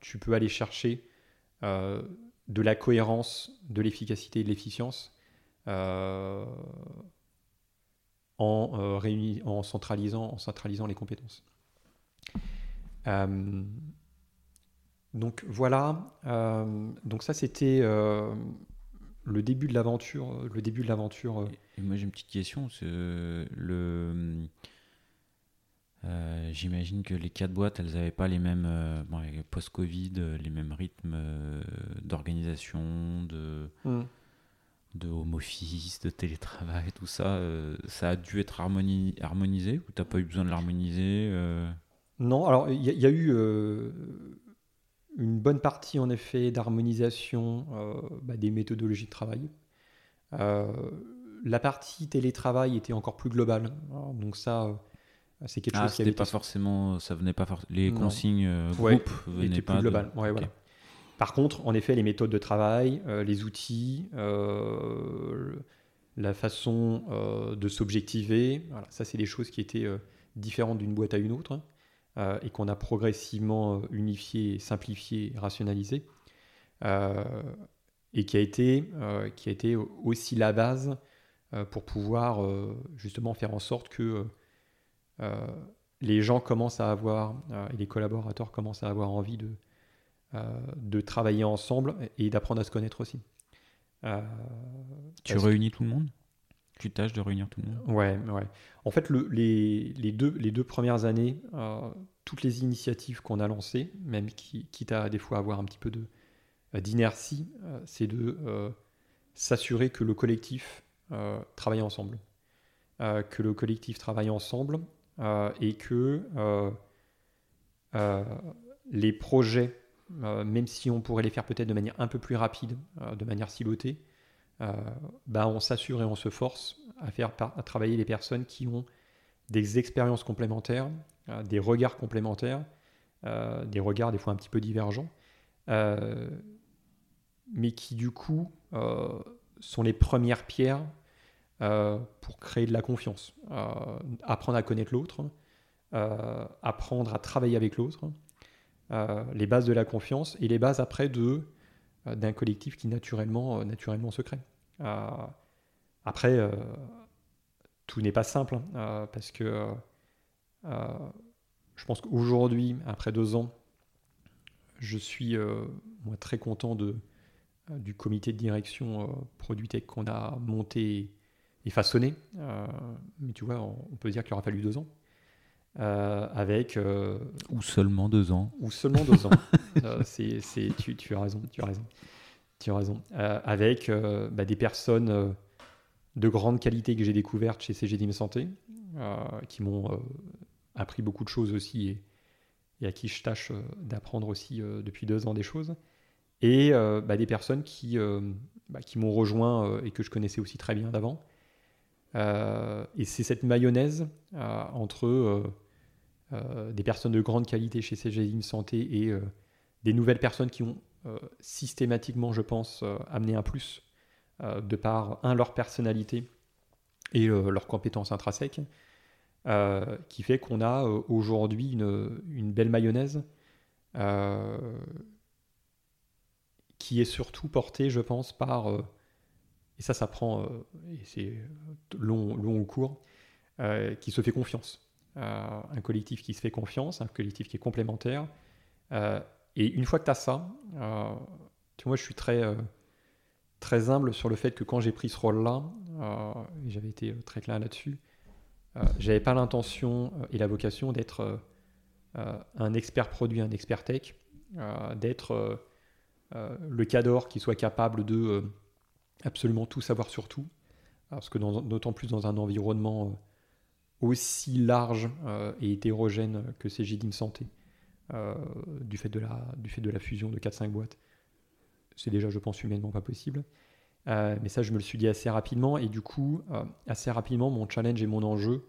tu peux aller chercher de la cohérence, de l'efficacité et de l'efficience en, en, centralisant, en centralisant les compétences. Euh, donc voilà, euh, donc ça c'était euh, le début de l'aventure. Le début de l'aventure. Et, moi j'ai une petite question. J'imagine que les quatre boîtes, elles n'avaient pas les mêmes, post-Covid, les mêmes rythmes d'organisation, de, hmm. de home office, de télétravail, tout ça. ça a dû être harmonisé ou t'as pas eu besoin de l'harmoniser non, alors il y, a eu euh, une bonne partie en effet d'harmonisation euh, bah, des méthodologies de travail. Euh, la partie télétravail était encore plus globale. donc ça, c'est quelque ah, chose qui avait pas forcément, ça venait pas forcément, les consignes groupes venaient pas. Plus global. Par contre, en effet, les méthodes de travail, les outils, la façon de s'objectiver, ça c'est des choses qui étaient différentes d'une boîte à une autre. Euh, et qu'on a progressivement euh, unifié, simplifié, rationalisé, euh, et qui a, été, qui a été aussi la base pour pouvoir justement faire en sorte que les gens commencent à avoir, et les collaborateurs commencent à avoir envie de, de travailler ensemble et d'apprendre à se connaître aussi. tu réunis tout le monde? Tu tâches de réunir tout le monde? Ouais, ouais. En fait, le, les, les, deux, les deux premières années, euh, toutes les initiatives qu'on a lancées, même qui, quitte à des fois avoir un petit peu de, euh, d'inertie, euh, c'est de s'assurer que le collectif travaille ensemble. que le collectif travaille ensemble et que les projets, même si on pourrait les faire peut-être de manière un peu plus rapide, de manière silotée, euh, bah, on s'assure et on se force à faire à travailler les personnes qui ont des expériences complémentaires, euh, des regards complémentaires, euh, des regards des fois un petit peu divergents, mais qui du coup sont les premières pierres pour créer de la confiance, apprendre à connaître l'autre, apprendre à travailler avec l'autre, les bases de la confiance et les bases après de euh, d'un collectif qui naturellement, euh, naturellement se crée. Euh, après, tout n'est pas simple, hein, parce que je pense qu'aujourd'hui, après deux ans, je suis moi, très content de, du comité de direction Produit Tech qu'on a monté et façonné. mais tu vois, on peut dire qu'il aura fallu deux ans. avec ou seulement deux ans ou seulement deux ans c'est, tu, tu, as raison tu as raison tu as raison. Euh, avec euh, bah, des personnes euh, de grande qualité que j'ai découvertes chez CGDIM Santé, qui m'ont appris beaucoup de choses aussi et, à qui je tâche d'apprendre aussi depuis deux ans des choses. Et bah, des personnes qui, bah, qui m'ont rejoint et que je connaissais aussi très bien d'avant. Et c'est cette mayonnaise entre des personnes de grande qualité chez CGDIM Santé et des nouvelles personnes qui ont euh, systématiquement, je pense, euh, amener un plus euh, de par, un, leur personnalité et leurs compétences intrinsèques, qui fait qu'on a aujourd'hui une, belle mayonnaise qui est surtout portée, je pense, par, ça, ça prend, et c'est long, long ou court, qui se fait confiance. un collectif qui se fait confiance, un collectif qui est complémentaire, et une fois que tu as ça, euh, tu vois, je suis très, euh, très humble sur le fait que quand j'ai pris ce rôle-là, euh, j'avais été très clair là-dessus, j'avais pas l'intention et la vocation d'être un expert produit, un expert tech, d'être le cador qui soit capable de absolument tout savoir sur tout, parce que d'autant plus dans un environnement aussi large et hétérogène que c'est GDIM Santé. Euh, du, fait de la, fusion de 4-5 boîtes. C'est déjà, je pense, humainement pas possible. Euh, mais ça, je me le suis dit assez rapidement. Et du coup, euh, assez rapidement, mon challenge et mon enjeu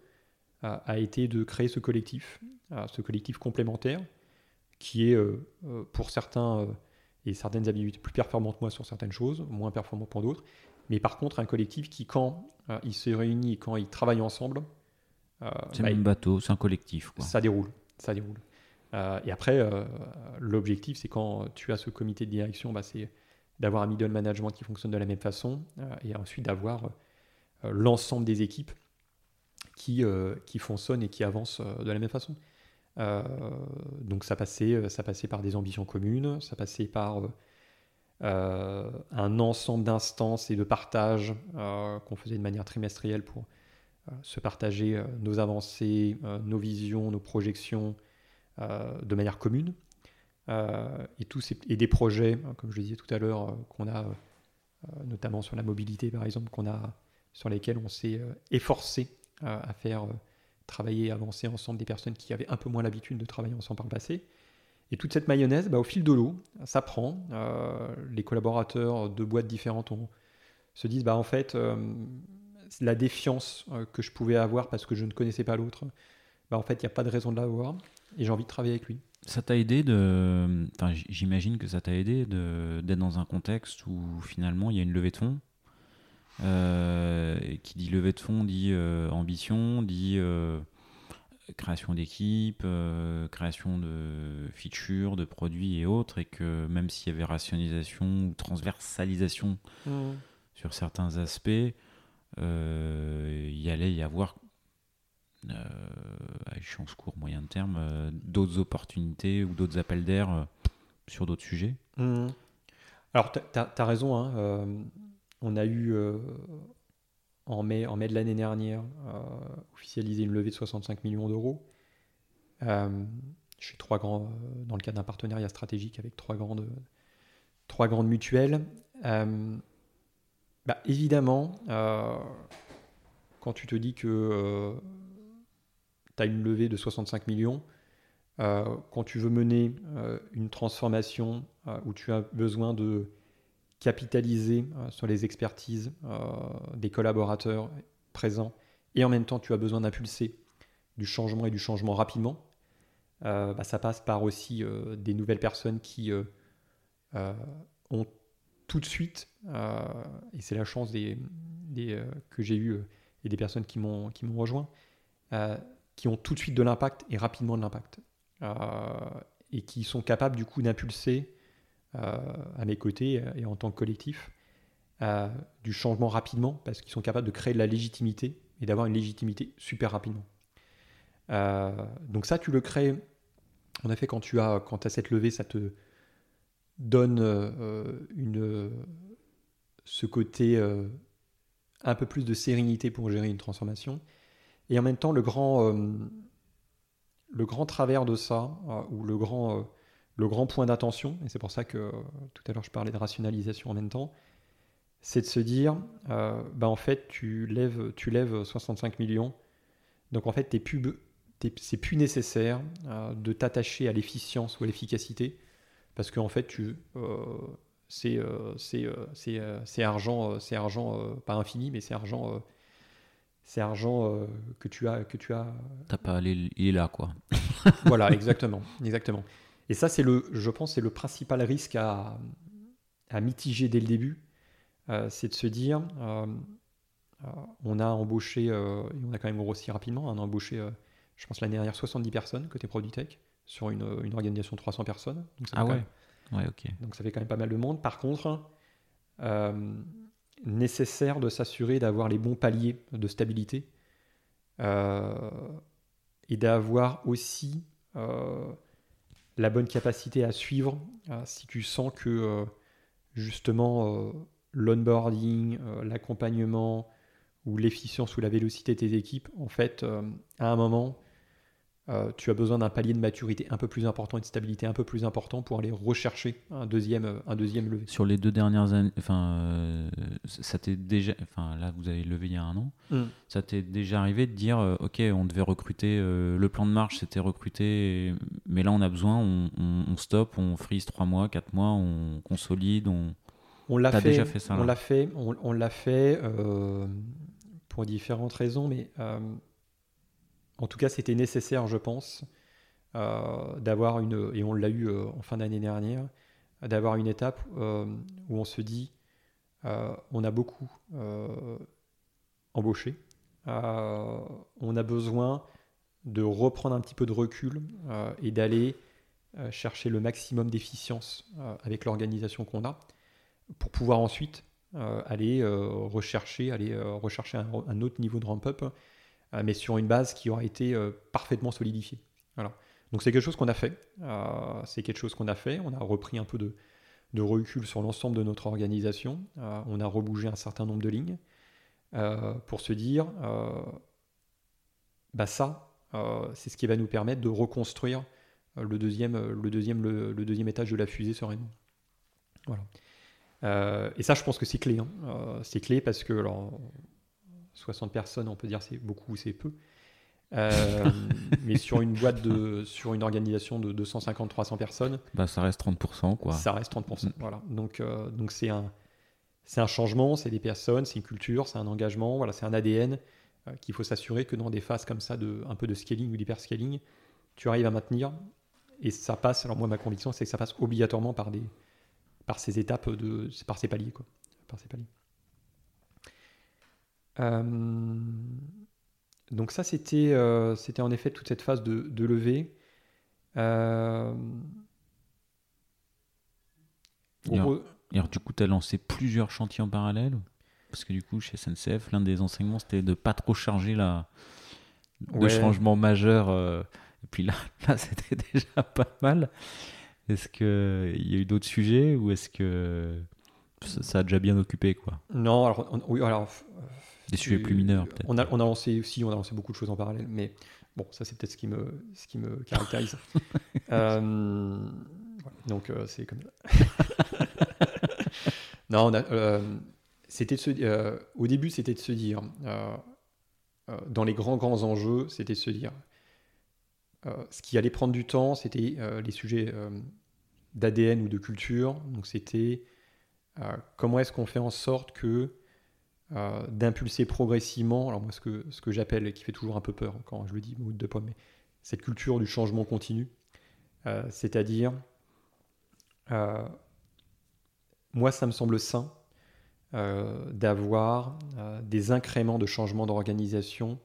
a été de créer ce collectif, ce collectif complémentaire, qui est pour certains et certaines habitudes plus performantes moi sur certaines choses, moins performantes pour d'autres. Mais par contre, un collectif qui, quand il se réunit, quand il travaille ensemble, c'est bah, un bateau, c'est un collectif. Ça déroule, ça déroule. et après, l'objectif, c'est quand tu as ce comité de direction, bah, c'est d'avoir un middle management qui fonctionne de la même façon, et ensuite d'avoir l'ensemble des équipes qui, qui fonctionnent et qui avancent de la même façon. Euh, donc ça passait, ça passait par des ambitions communes, ça passait par euh, un ensemble d'instances et de partages euh, qu'on faisait de manière trimestrielle pour se partager nos avancées, nos visions, nos projections de manière commune. et, tous et des projets, comme je le disais tout à l'heure, qu'on a notamment sur la mobilité par exemple, qu'on a, sur lesquels on s'est efforcé à faire travailler, avancer ensemble des personnes qui avaient un peu moins l'habitude de travailler ensemble par le passé. Et toute cette mayonnaise, bah, au fil de l'eau, ça prend. Euh, les collaborateurs de boîtes différentes se disent, bah, en fait, euh, la défiance euh, que je pouvais avoir parce que je ne connaissais pas l'autre, bah, en fait, il n'y a pas de raison de l'avoir. Et j'ai envie de travailler avec lui. Ça t'a aidé de. Enfin, j'imagine que ça t'a aidé d'être dans un contexte où finalement il y a une levée de fonds euh, qui dit levée de fonds dit euh, ambition, dit euh, création d'équipe, création de features, de produits et autres, et que même s'il y avait rationalisation ou transversalisation mmh. sur certains aspects, il y allait y avoir à échéance court, moyen terme, d'autres opportunités ou d'autres appels d'air sur d'autres sujets mmh. Alors, tu as, raison. Hein, on a eu euh, en, mai, de l'année dernière euh, officialisé une levée de 65 millions d'euros euh, chez trois grands, dans le cadre d'un partenariat stratégique avec trois grandes, trois grandes mutuelles. Bah, évidemment, quand tu te dis que tu as une levée de 65 millions, quand tu veux mener une transformation où tu as besoin de capitaliser euh, sur les expertises euh, des collaborateurs présents et en même temps tu as besoin d'impulser du changement et du changement rapidement, euh, bah, ça passe par aussi des nouvelles personnes qui ont tout de suite, et c'est la chance des, que j'ai eu et des personnes qui m'ont rejoint, qui ont tout de suite de l'impact et rapidement de l'impact. et qui sont capables du coup d'impulser à mes côtés euh, et en tant que collectif euh, du changement rapidement parce qu'ils sont capables de créer de la légitimité et d'avoir une légitimité super rapidement. donc ça, tu le crées. En effet, quand tu as, quand as cette levée, ça te donne une, ce côté un peu plus de sérénité pour gérer une transformation. Et en même temps, le grand, le grand travers de ça, ou le grand le grand point d'attention, et c'est pour ça que euh, tout à l'heure je parlais de rationalisation en même temps, c'est de se dire, euh, bah en fait, tu lèves, tu lèves 65 millions, donc en fait, t'es plus, c'est plus nécessaire euh, de t'attacher à l'efficience ou à l'efficacité, parce qu'en fait, tu, c'est, c'est, argent, c'est argent pas infini, mais c'est argent, c'est argent que tu as, que tu as. T'as pas, il est là, quoi. voilà, exactement, exactement. Et ça, c'est le, je pense, c'est le principal risque à, à, mitiger dès le début, euh, c'est de se dire, euh, euh, on a embauché, et on a quand même grossi rapidement, on a embauché, je pense l'année dernière, 70 personnes côté Produit Tech sur une, une organisation de 300 personnes. Donc ça ah ouais. ouais, ok. Donc ça fait quand même pas mal de monde. Par contre, nécessaire de s'assurer d'avoir les bons paliers de stabilité et d'avoir aussi la bonne capacité à suivre euh, si tu sens que euh, justement euh, l'onboarding, l'accompagnement ou l'efficience ou la vélocité de tes équipes, en fait, à un moment, euh, tu as besoin d'un palier de maturité un peu plus important et de stabilité un peu plus important pour aller rechercher un deuxième, un deuxième levé. Sur les deux dernières années, enfin, euh, ça t'est déjà, enfin là vous avez levé il y a un an, mm. ça t'est déjà arrivé de dire, euh, ok, on devait recruter, le plan de marche c'était recruter, mais là on a besoin, on, on, stop, on freeze trois mois, quatre mois, on consolide, on. On l'a fait, déjà fait ça. On l'a fait, on l'a fait pour différentes raisons, mais en tout cas, c'était nécessaire, je pense, euh, d'avoir une, et on l'a eu euh, en fin d'année dernière, d'avoir une étape où on se dit on a beaucoup embauché, on a besoin de reprendre un petit peu de recul et d'aller chercher le maximum d'efficience avec l'organisation qu'on a pour pouvoir ensuite aller rechercher, aller rechercher un, autre niveau de ramp-up, mais sur une base qui aura été parfaitement solidifiée. Donc c'est quelque chose qu'on a fait. Euh, c'est quelque chose qu'on a fait. On a repris un peu de, recul sur l'ensemble de notre organisation. Euh, on a rebougé un certain nombre de lignes euh, pour se dire, bah ça, c'est ce qui va nous permettre de reconstruire le deuxième, le deuxième, le, deuxième étage de la fusée sereinement. Voilà. et ça, je pense que c'est clé. Hein. c'est clé parce que alors, 60 personnes, on peut dire c'est beaucoup ou c'est peu. Euh, mais sur une boîte de, sur une organisation de 250-300 personnes, bah, ça reste 30%. Quoi. Ça reste 30%. Mm. Voilà. Donc, euh, donc c'est un, c'est un changement, c'est des personnes, c'est une culture, c'est un engagement, voilà, c'est un ADN euh, qu'il faut s'assurer que dans des phases comme ça, de, un peu de scaling ou d'hyperscaling, tu arrives à maintenir. Et ça passe, alors moi ma conviction c'est que ça passe obligatoirement par, des, par ces étapes, de, par ces paliers. Quoi, par ces paliers. Euh, donc ça, c'était euh, c'était en effet toute cette phase de, de levée. Euh, et, alors, du coup, tu as lancé plusieurs chantiers en parallèle Parce que du coup, chez SNCF, l'un des enseignements, c'était de pas trop charger la, de changements majeurs. Euh, et puis là, là c'était déjà pas mal. Est-ce qu'il y a eu d'autres sujets ou est-ce que ça, a déjà bien occupé quoi? Non, alors, oui, alors des sujets plus mineurs, peut-être. On a, on a lancé aussi, on a lancé beaucoup de choses en parallèle, mais bon, ça c'est peut-être ce qui me, ce qui me caractérise. euh, donc euh, c'est comme ça. non, euh, c'était de se, euh, au début, c'était de se dire, dans les grands grands enjeux, c'était de se dire, ce qui allait prendre du temps, c'était les sujets d'ADN ou de culture. Donc c'était comment est-ce qu'on fait en sorte que euh, d'impulser progressivement, alors moi ce que, ce que j'appelle, et qui fait toujours un peu peur quand je le dis, de pomme, mais cette culture du changement continu, euh, c'est-à-dire, euh, moi ça me semble sain d'avoir des incréments de changement d'organisation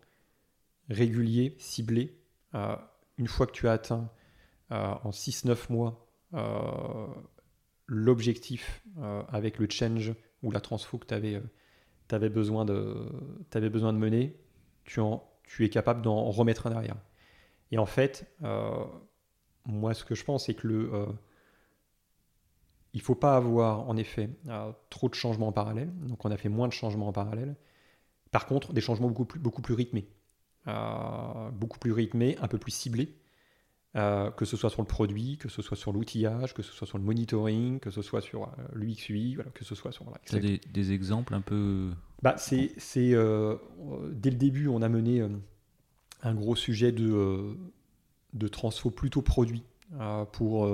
réguliers, ciblés, une fois que tu as atteint en 6-9 mois l'objectif avec le change ou la transfo que tu avais tu avais, besoin de, avais besoin de mener, tu, en, tu es capable d'en remettre un derrière. Et en fait, euh, moi, ce que je pense, c'est que le. Euh, il faut pas avoir, en effet, euh, trop de changements en parallèle. Donc, on a fait moins de changements en parallèle. Par contre, des changements beaucoup plus, beaucoup plus rythmés. beaucoup plus rythmés, un peu plus ciblés. Euh, que ce soit sur le produit, que ce soit sur l'outillage, que ce soit sur le monitoring, que ce soit sur euh, l'UX/UI, voilà, que ce soit sur. Voilà, des, des, exemples un peu. Bah, c'est, c'est euh, dès le début, on a mené un gros sujet de, de transfo plutôt produit pour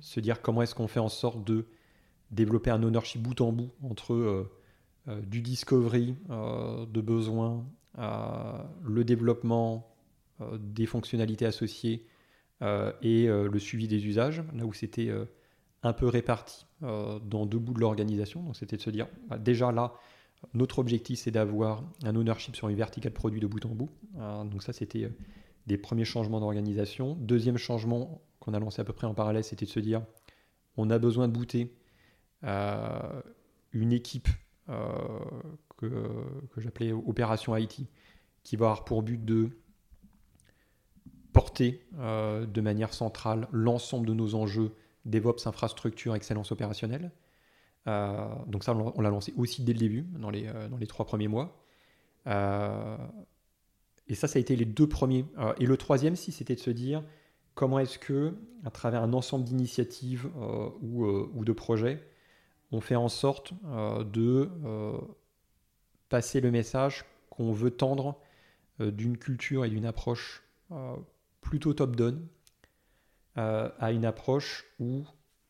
se dire comment est-ce qu'on fait en sorte de développer un ownership bout en bout entre du discovery de besoins, le développement des fonctionnalités associées euh, et euh, le suivi des usages, là où c'était euh, un peu réparti dans deux bouts de l'organisation. Donc c'était de se dire, bah, déjà là, notre objectif c'est d'avoir un ownership sur une verticale produit de bout en bout. donc ça c'était des premiers changements d'organisation. Deuxième changement qu'on a lancé à peu près en parallèle, c'était de se dire, on a besoin de booter une équipe que, que j'appelais opération IT, qui va avoir pour but de porter euh, de manière centrale l'ensemble de nos enjeux DevOps, infrastructure, excellence opérationnelle. Euh, donc ça, on l'a lancé aussi dès le début, dans les, euh, dans les trois premiers mois. et ça, ça a été les deux premiers. et le troisième, si c'était de se dire comment est-ce que, à travers un ensemble d'initiatives ou, ou, de projets, on fait en sorte de passer le message qu'on veut tendre d'une culture et d'une approche plutôt top-down euh, à une approche où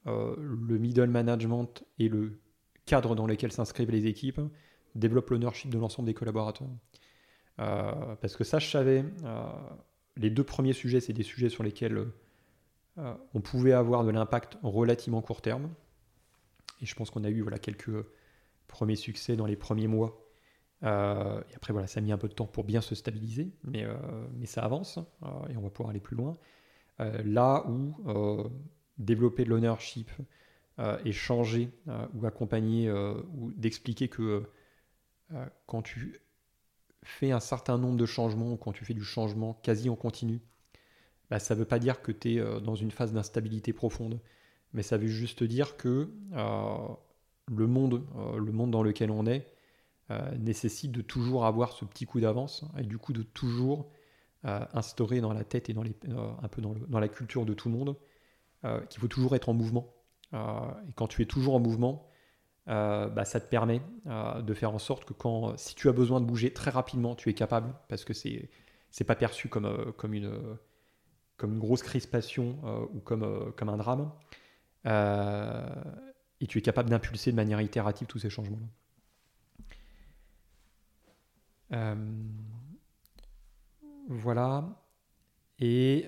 euh, le middle management et le cadre dans lequel s'inscrivent les équipes développent l'ownership de l'ensemble des collaborateurs. Euh, parce que ça, je savais, les deux premiers sujets, c'est des sujets sur lesquels on pouvait avoir de l'impact relativement court terme. Et je pense qu'on a eu voilà, quelques premiers succès dans les premiers mois. Et après, voilà, ça a mis un peu de temps pour bien se stabiliser, mais, mais ça avance et on va pouvoir aller plus loin. là où développer de l'ownership et changer ou accompagner ou d'expliquer que quand tu fais un certain nombre de changements, quand tu fais du changement quasi en continu, bah, ça ne veut pas dire que tu es euh, dans une phase d'instabilité profonde, mais ça veut juste dire que euh, le, monde, euh, le monde dans lequel on est nécessite de toujours avoir ce petit coup d'avance et du coup de toujours instaurer dans la tête et dans les, un peu dans, la culture de tout le monde qu'il faut toujours être en mouvement. et quand tu es toujours en mouvement, euh, bah, ça te permet euh, de faire en sorte que quand, si tu as besoin de bouger très rapidement, tu es capable, parce que c'est c'est pas perçu comme, euh, comme, une, comme une grosse crispation ou comme, comme un drame, et tu es capable d'impulser de manière itérative tous ces changements-là. Voilà. Et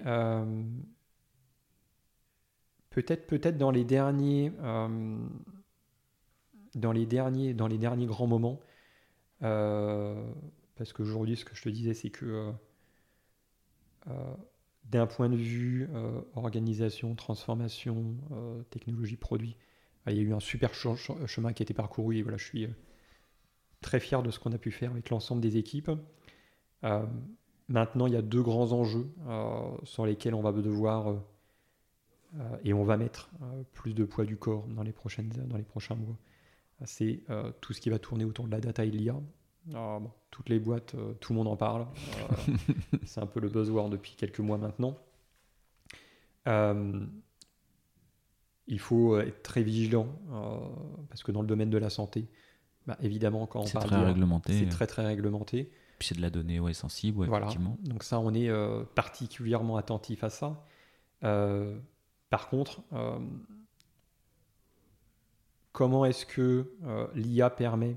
peut-être peut-être dans les derniers dans les derniers, dans les derniers grands moments. Euh, parce qu'aujourd'hui, ce que je te disais, c'est que euh, euh, d'un point de vue organisation, transformation, technologie, produit, il y a eu un super chemin qui a été parcouru et voilà, je suis très fier de ce qu'on a pu faire avec l'ensemble des équipes. maintenant, il y a deux grands enjeux sur lesquels on va devoir et on va mettre plus de poids du corps dans les, prochaines, dans les prochains mois c'est euh, tout ce qui va tourner autour de la data et l'IA. toutes les boîtes, euh, tout le monde en parle. Euh, c'est un peu le buzzword depuis quelques mois maintenant. il faut être très vigilant parce que dans le domaine de la santé, bah, évidemment, quand on parle très réglementé. c'est très très réglementé. Puis c'est de la donnée ouais, sensible, voilà. Donc ça, on est particulièrement attentif à ça. par contre, comment est-ce que euh, l'IA permet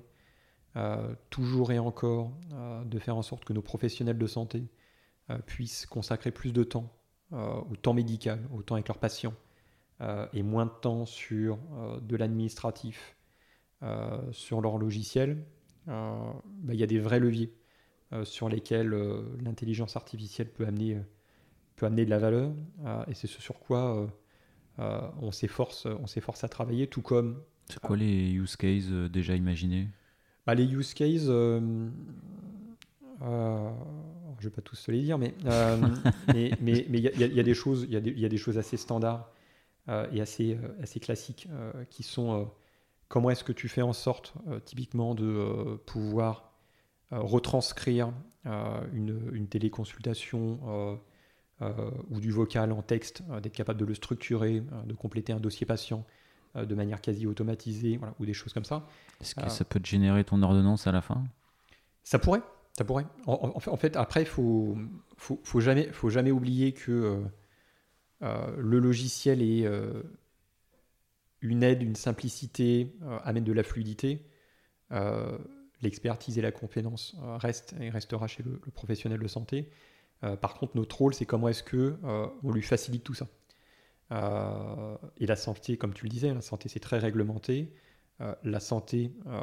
euh, toujours et encore euh, de faire en sorte que nos professionnels de santé puissent consacrer plus de temps au temps médical, au temps avec leurs patients, et moins de temps sur de l'administratif, sur leur logiciel, bah, il y a des vrais leviers sur lesquels l'intelligence artificielle peut amener, peut amener de la valeur, et c'est ce sur quoi on s'efforce à travailler, tout comme c'est quoi les use cases euh, déjà imaginés? Bah, Les use cases, euh, euh, je vais pas tous les dire, mais mais il y, a des choses, il y, y, a des choses assez standards et assez assez classiques qui sont comment est-ce que tu fais en sorte typiquement de pouvoir retranscrire une, une, téléconsultation ou du vocal en texte, d'être capable de le structurer, de compléter un dossier patient, euh, de manière quasi automatisée, ou des choses comme ça. Est-ce que euh, ça peut te générer ton ordonnance à la fin? Ça pourrait, ça pourrait. En, fait, après, il faut, faut, faut, jamais, faut jamais oublier que euh, le logiciel est une aide, une simplicité, amène de la fluidité. L'expertise et la compétence restent et restera chez le, professionnel de santé. par contre, notre rôle, c'est comment est-ce que on lui facilite tout ça. Euh, et la santé, comme tu le disais, la santé c'est très réglementé. Euh, la santé, euh,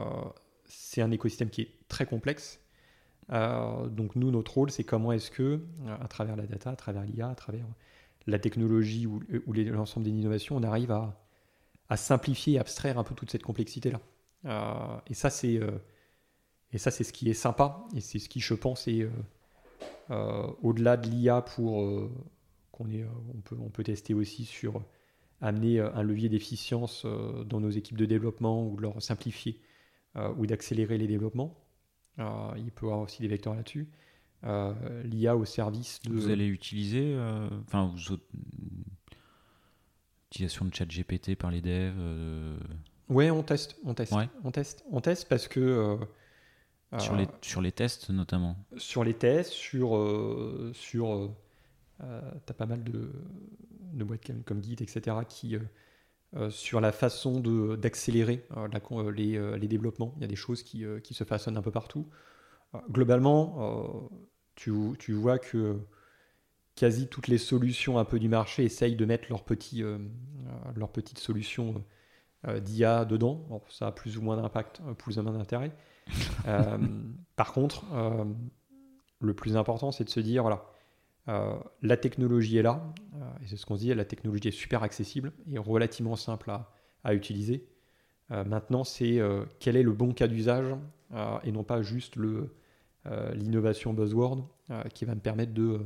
c'est un écosystème qui est très complexe. donc nous, notre rôle, c'est comment est-ce que, à travers la data, à travers l'IA, à travers la technologie ou l'ensemble des innovations, on arrive à, à, simplifier abstraire un peu toute cette complexité-là. et ça, c'est et ça, c'est ce qui est sympa et c'est ce qui, je pense, est au-delà de l'IA pour qu'on est, euh, on, peut, on peut tester aussi sur amener euh, un levier d'efficience euh, dans nos équipes de développement ou de leur simplifier ou d'accélérer les développements. il peut y avoir aussi des vecteurs là-dessus. L'IA au service de... Vous allez utiliser, enfin, vous... utilisation de chat GPT par les devs Ouais, on teste, on teste, on teste, on teste parce que sur les sur les tests notamment. Sur les tests, sur sur euh, tu as pas mal de, de boîtes comme, Git, etc., qui, euh, euh, sur la façon d'accélérer les, les, développements, il y a des choses qui, qui se façonnent un peu partout. globalement, tu, tu, vois que quasi toutes les solutions un peu du marché essayent de mettre leurs petits, leur petites solutions d'IA dedans. ça a plus ou moins d'impact, plus ou moins d'intérêt. par contre, le plus important, c'est de se dire, voilà, la technologie est là, et c'est ce qu'on se dit, la technologie est super accessible et relativement simple à, à utiliser. maintenant, c'est quel est le bon cas d'usage et non pas juste l'innovation buzzword qui va me permettre de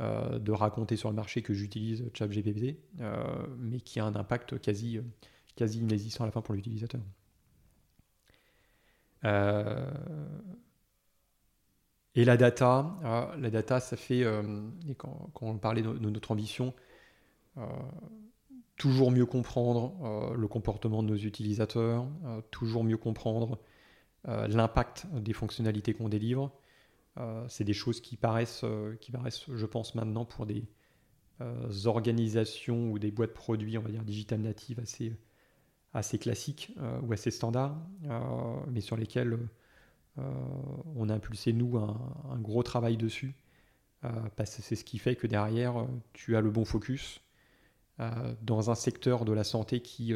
euh, de raconter sur le marché que j'utilise ChatGPT, euh, mais qui a un impact quasi, quasi inexistant à la fin pour l'utilisateur. Euh, et la data, la data, ça fait, quand, on parlait de, notre ambition, toujours mieux comprendre le comportement de nos utilisateurs, toujours mieux comprendre l'impact des fonctionnalités qu'on délivre, c'est des choses qui paraissent, euh, qui paraissent, je pense, maintenant pour des euh, organisations ou des boîtes produits, on va dire, digital natives assez, assez classiques ou assez standards, mais sur lesquels on a impulsé, nous, un, gros travail dessus. parce que c'est ce qui fait que derrière, tu as le bon focus dans un secteur de la santé qui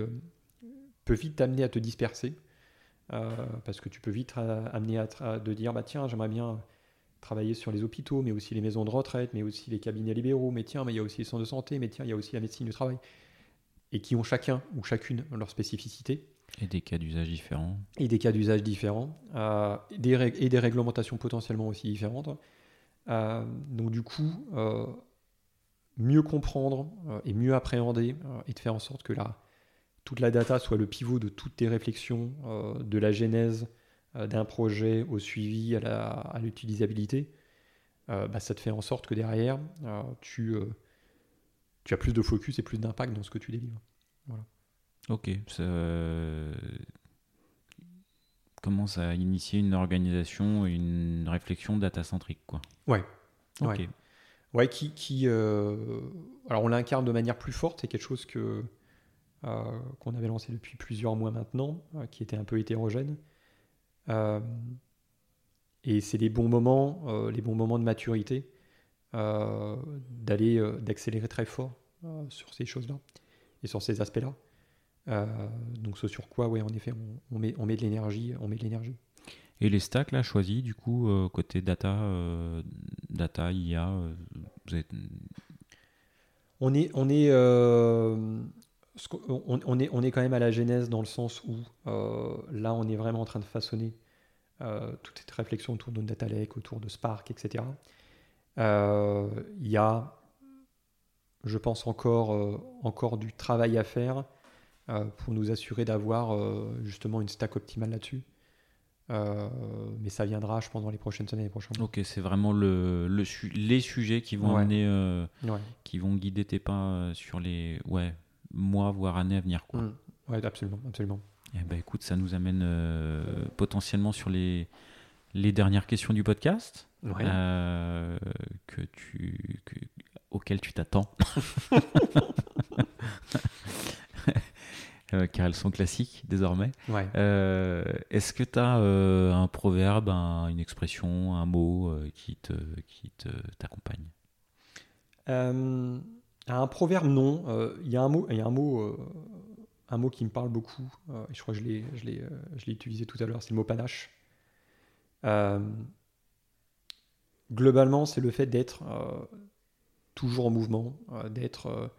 peut vite t'amener à te disperser. parce que tu peux vite amener à, à, de dire bah tiens j'aimerais bien travailler sur les hôpitaux, mais aussi les maisons de retraite, mais aussi les cabinets libéraux, mais tiens, mais il y a aussi les centres de santé, mais tiens, il y a aussi la médecine du travail, et qui ont chacun ou chacune leur spécificité. Et des cas d'usage différents. Et des cas d'usage différents, euh, des et des réglementations potentiellement aussi différentes. Euh, donc du coup, euh, mieux comprendre et mieux appréhender et de faire en sorte que la, toute la data soit le pivot de toutes tes réflexions, de la genèse d'un projet au suivi, à l'utilisabilité, euh, bah, ça te fait en sorte que derrière, euh, tu, tu as plus de focus et plus d'impact dans ce que tu délivres. Voilà. Ok. Ça commence à initier une organisation, une réflexion data-centrique. Quoi? Ouais. Ok. Ouais, qui, qui alors on l'incarne de manière plus forte, c'est quelque chose que qu'on avait lancé depuis plusieurs mois maintenant, qui était un peu hétérogène. Euh, et c'est les bons moments, euh, les bons moments de maturité, euh, d'aller, d'accélérer très fort sur ces choses-là et sur ces aspects-là. donc ce sur quoi, ouais, en effet, on, met, on met de l'énergie, on met de l'énergie. Et les stacks là choisis, du coup, côté data, data, IA, vous êtes... On est, on est, on, est, on est quand même à la genèse dans le sens où euh, là, on est vraiment en train de façonner euh, toute cette réflexion autour de Data Lake, autour de Spark, etc. Euh, il y a, je pense, encore, encore du travail à faire pour nous assurer d'avoir justement une stack optimale là-dessus. mais ça viendra, je pense, dans les prochaines années. prochaines. Ok, c'est vraiment le, le les sujets qui vont amener, qui vont guider tes pas sur les, ouais, mois, voire années à venir. Quoi. Mm. Ouais, absolument, absolument. Eh ben, écoute, ça nous amène euh, potentiellement sur les, les dernières questions du podcast euh, que tu, que, auxquelles tu t'attends. Euh, car elles sont classiques désormais. Est-ce que tu as un proverbe, une expression, un mot qui te qui un proverbe, non. Euh, il y a euh, un mot qui me parle beaucoup. Euh, je crois que je l'ai utilisé tout à l'heure. C'est le mot panache. globalement, c'est le fait d'être toujours en mouvement, d'être,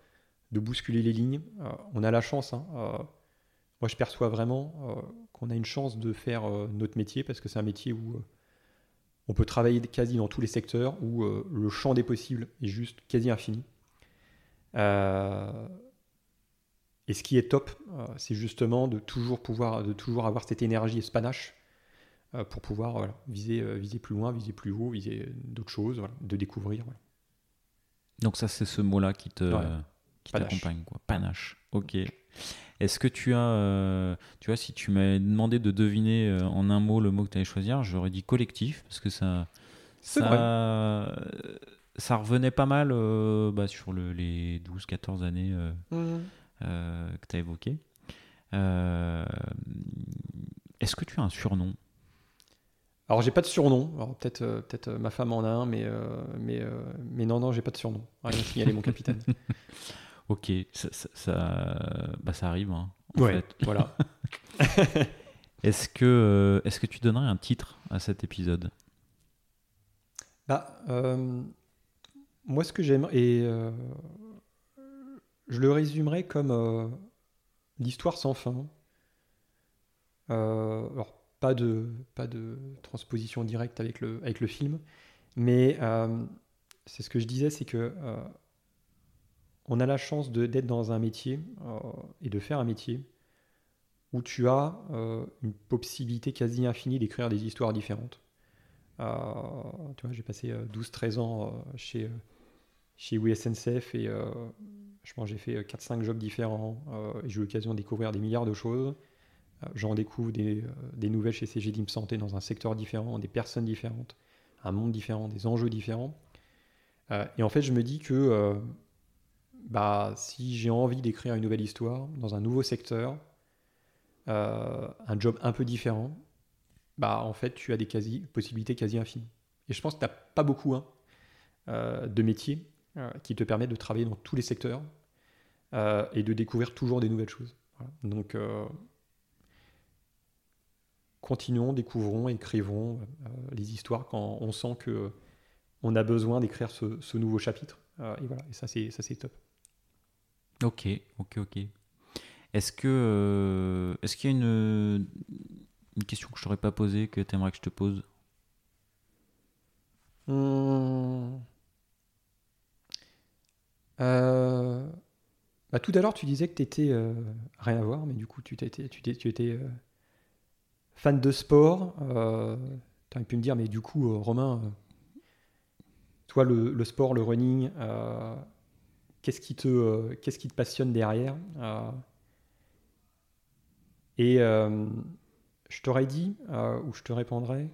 de bousculer les lignes. on a la chance. Hein, moi, je perçois vraiment qu'on a une chance de faire notre métier parce que c'est un métier où on peut travailler quasi dans tous les secteurs, où le champ des possibles est juste quasi infini. Euh, et ce qui est top, euh, c'est justement de toujours pouvoir, de toujours avoir cette énergie et ce panache euh, pour pouvoir viser, viser plus loin, viser plus haut, viser d'autres choses, de découvrir. Donc ça, c'est ce mot-là qui te qui t'accompagne, quoi. Panache. Ok. Est-ce que tu as, tu vois, si tu m'avais demandé de deviner en un mot le mot que tu allais choisir, j'aurais dit collectif parce que ça, ça, ça revenait pas mal euh, bah, sur le, les 12-14 années euh, mhm. euh, que tu as évoquées. Est-ce que tu as un surnom? Alors j'ai pas de surnom. Alors peut-être euh, peut-être euh, ma femme en a un, mais mais mais non non j'ai pas de surnom. Rien signaler mon capitaine. ok, ça ça, bah, ça arrive. Hein, en ouais, fait. voilà. est-ce que est-ce que tu donnerais un titre à cet épisode? Bah moi ce que j'aime et je le résumerai comme l'histoire sans fin. alors pas de, pas de transposition directe avec le, avec le film. Mais euh, c'est ce que je disais, c'est que euh, on a la chance d'être dans un métier euh, et de faire un métier où tu as une possibilité quasi infinie d'écrire des histoires différentes. tu vois, j'ai passé 12-13 ans chez, chez WSNCF et je pense j'ai fait 4-5 jobs différents et j'ai eu l'occasion de découvrir des milliards de choses. Euh, j'en découvre des, euh, nouvelles chez CGDIM Santé dans un secteur différent, des personnes différentes, un monde différent, des enjeux différents. Euh, et en fait, je me dis que bah, si j'ai envie d'écrire une nouvelle histoire dans un nouveau secteur, un job un peu différent, bah, en fait, tu as des quasi, possibilités quasi infinies. Et je pense que tu n'as pas beaucoup hein, de métiers qui te permettent de travailler dans tous les secteurs et de découvrir toujours des nouvelles choses. Donc, continuons, découvrons, écrivons euh, les histoires quand on sent que on a besoin d'écrire ce, nouveau chapitre. Euh, et voilà, et ça c'est ça c'est top. Ok, ok, ok. Est-ce que euh, est-ce qu'il y a une, une question que je t'aurais pas posée que tu aimerais que je te pose? Hmm. bah, tout à l'heure, tu disais que tu étais rien à voir, mais du coup, tu, étais, tu, tu étais fan de sport. Euh, tu aurais pu me dire, mais du coup, euh, Romain, euh, toi, le, sport, le running, qu'est-ce qu'est-ce qui te passionne derrière Et je t'aurais dit, ou je te répondrais,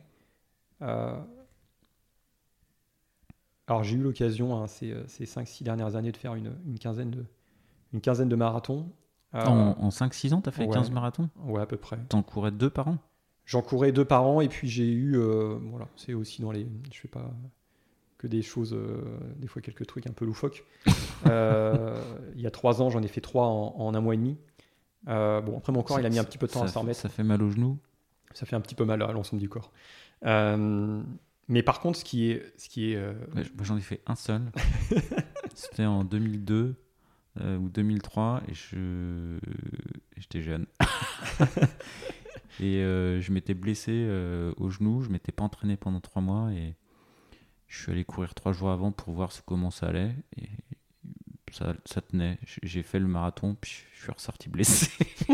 alors j'ai eu l'occasion hein, ces, ces 5-6 dernières années de faire une, une, quinzaine, de, une quinzaine de marathons. en, 5-6 ans, tu as fait 15 marathons? Ouais, à peu près. T'en courais deux par an? J'en courais deux par an et puis j'ai eu, euh, voilà, c'est aussi dans les, je fais pas que des choses, euh, des fois quelques trucs un peu loufoques. Euh, il y a trois ans, j'en ai fait trois en, un mois et demi. bon, après mon corps, il a mis un petit peu de temps à s'en remettre. Ça fait mal aux genoux? Ça fait un petit peu mal à l'ensemble du corps. Mais par contre, ce qui est, ce qui est, j'en ai fait un seul. C'était en 2002 ou 2003 et je, j'étais jeune. Et euh, je m'étais blessé euh, au genou, je m'étais pas entraîné pendant trois mois et je suis allé courir trois jours avant pour voir comment ça allait. Et ça, ça tenait. J'ai fait le marathon, puis je suis ressorti blessé.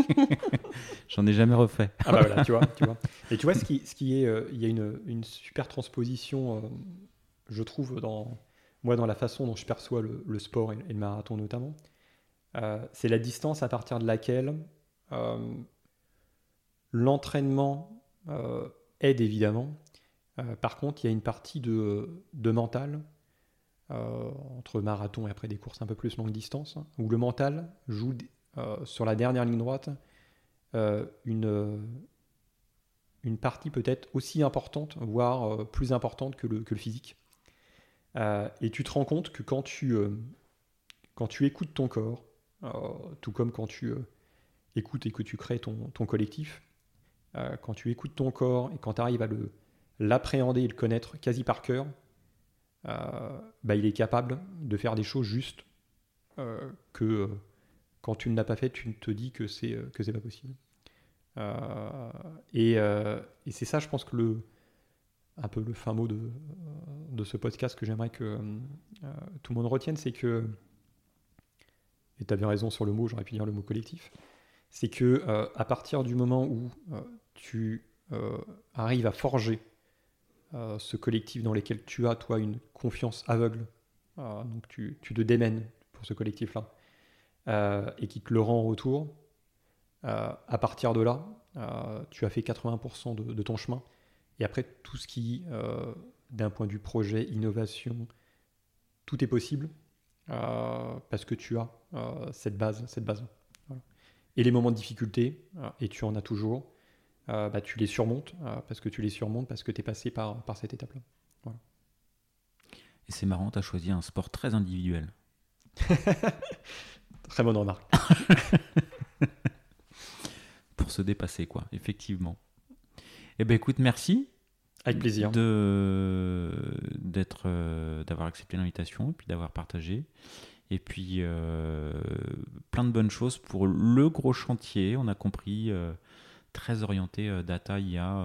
J'en ai jamais refait. Ah bah voilà, tu vois, tu vois. Et tu vois, ce qui, ce qui est, euh, il y a une, une super transposition, je trouve, dans, moi, dans la façon dont je perçois le, sport et, le marathon notamment. c'est la distance à partir de laquelle L'entraînement euh, aide évidemment. Euh, par contre, il y a une partie de, mental, euh, entre marathon et après des courses un peu plus longue distance, hein, où le mental joue sur la dernière ligne droite une, une partie peut-être aussi importante, voire plus importante que le, que le physique. et tu te rends compte que quand tu, quand tu écoutes ton corps, tout comme quand tu écoutes et que tu crées ton, ton collectif, euh, quand tu écoutes ton corps et quand tu arrives à l'appréhender et le connaître quasi par cœur, euh, bah, il est capable de faire des choses justes euh, que quand tu ne l'as pas fait, tu te dis que c'est que c'est pas possible. et, c'est ça, je pense que le un peu le fin mot de, de ce podcast que j'aimerais que tout le monde retienne, c'est que et tu avais raison sur le mot, j'aurais pu dire le mot collectif c'est que euh, à partir du moment où euh, tu euh, arrives à forger ce collectif dans lequel tu as toi une confiance aveugle, donc tu, tu, te démènes pour ce collectif-là, et qui te le rend en retour, à partir de là, tu as fait 80% de, de, ton chemin. Et après, tout ce qui, d'un point de vue projet, innovation, tout est possible parce que tu as cette base, cette base. Et les moments de difficulté, et tu en as toujours, bah, tu les surmontes, parce que tu les surmontes, parce que tu es passé par, par cette étape-là. Et c'est marrant, tu as choisi un sport très individuel. très bonne remarque. Pour se dépasser, quoi, effectivement. Eh bien, écoute, merci. Avec plaisir. De, d'être, euh, d'avoir accepté l'invitation et puis d'avoir partagé. Et puis, euh, plein de bonnes choses pour le gros chantier. On a compris, euh, très orienté data IA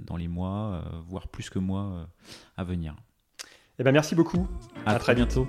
dans les mois, voire plus que mois à venir. Eh ben, merci beaucoup. À, très bientôt.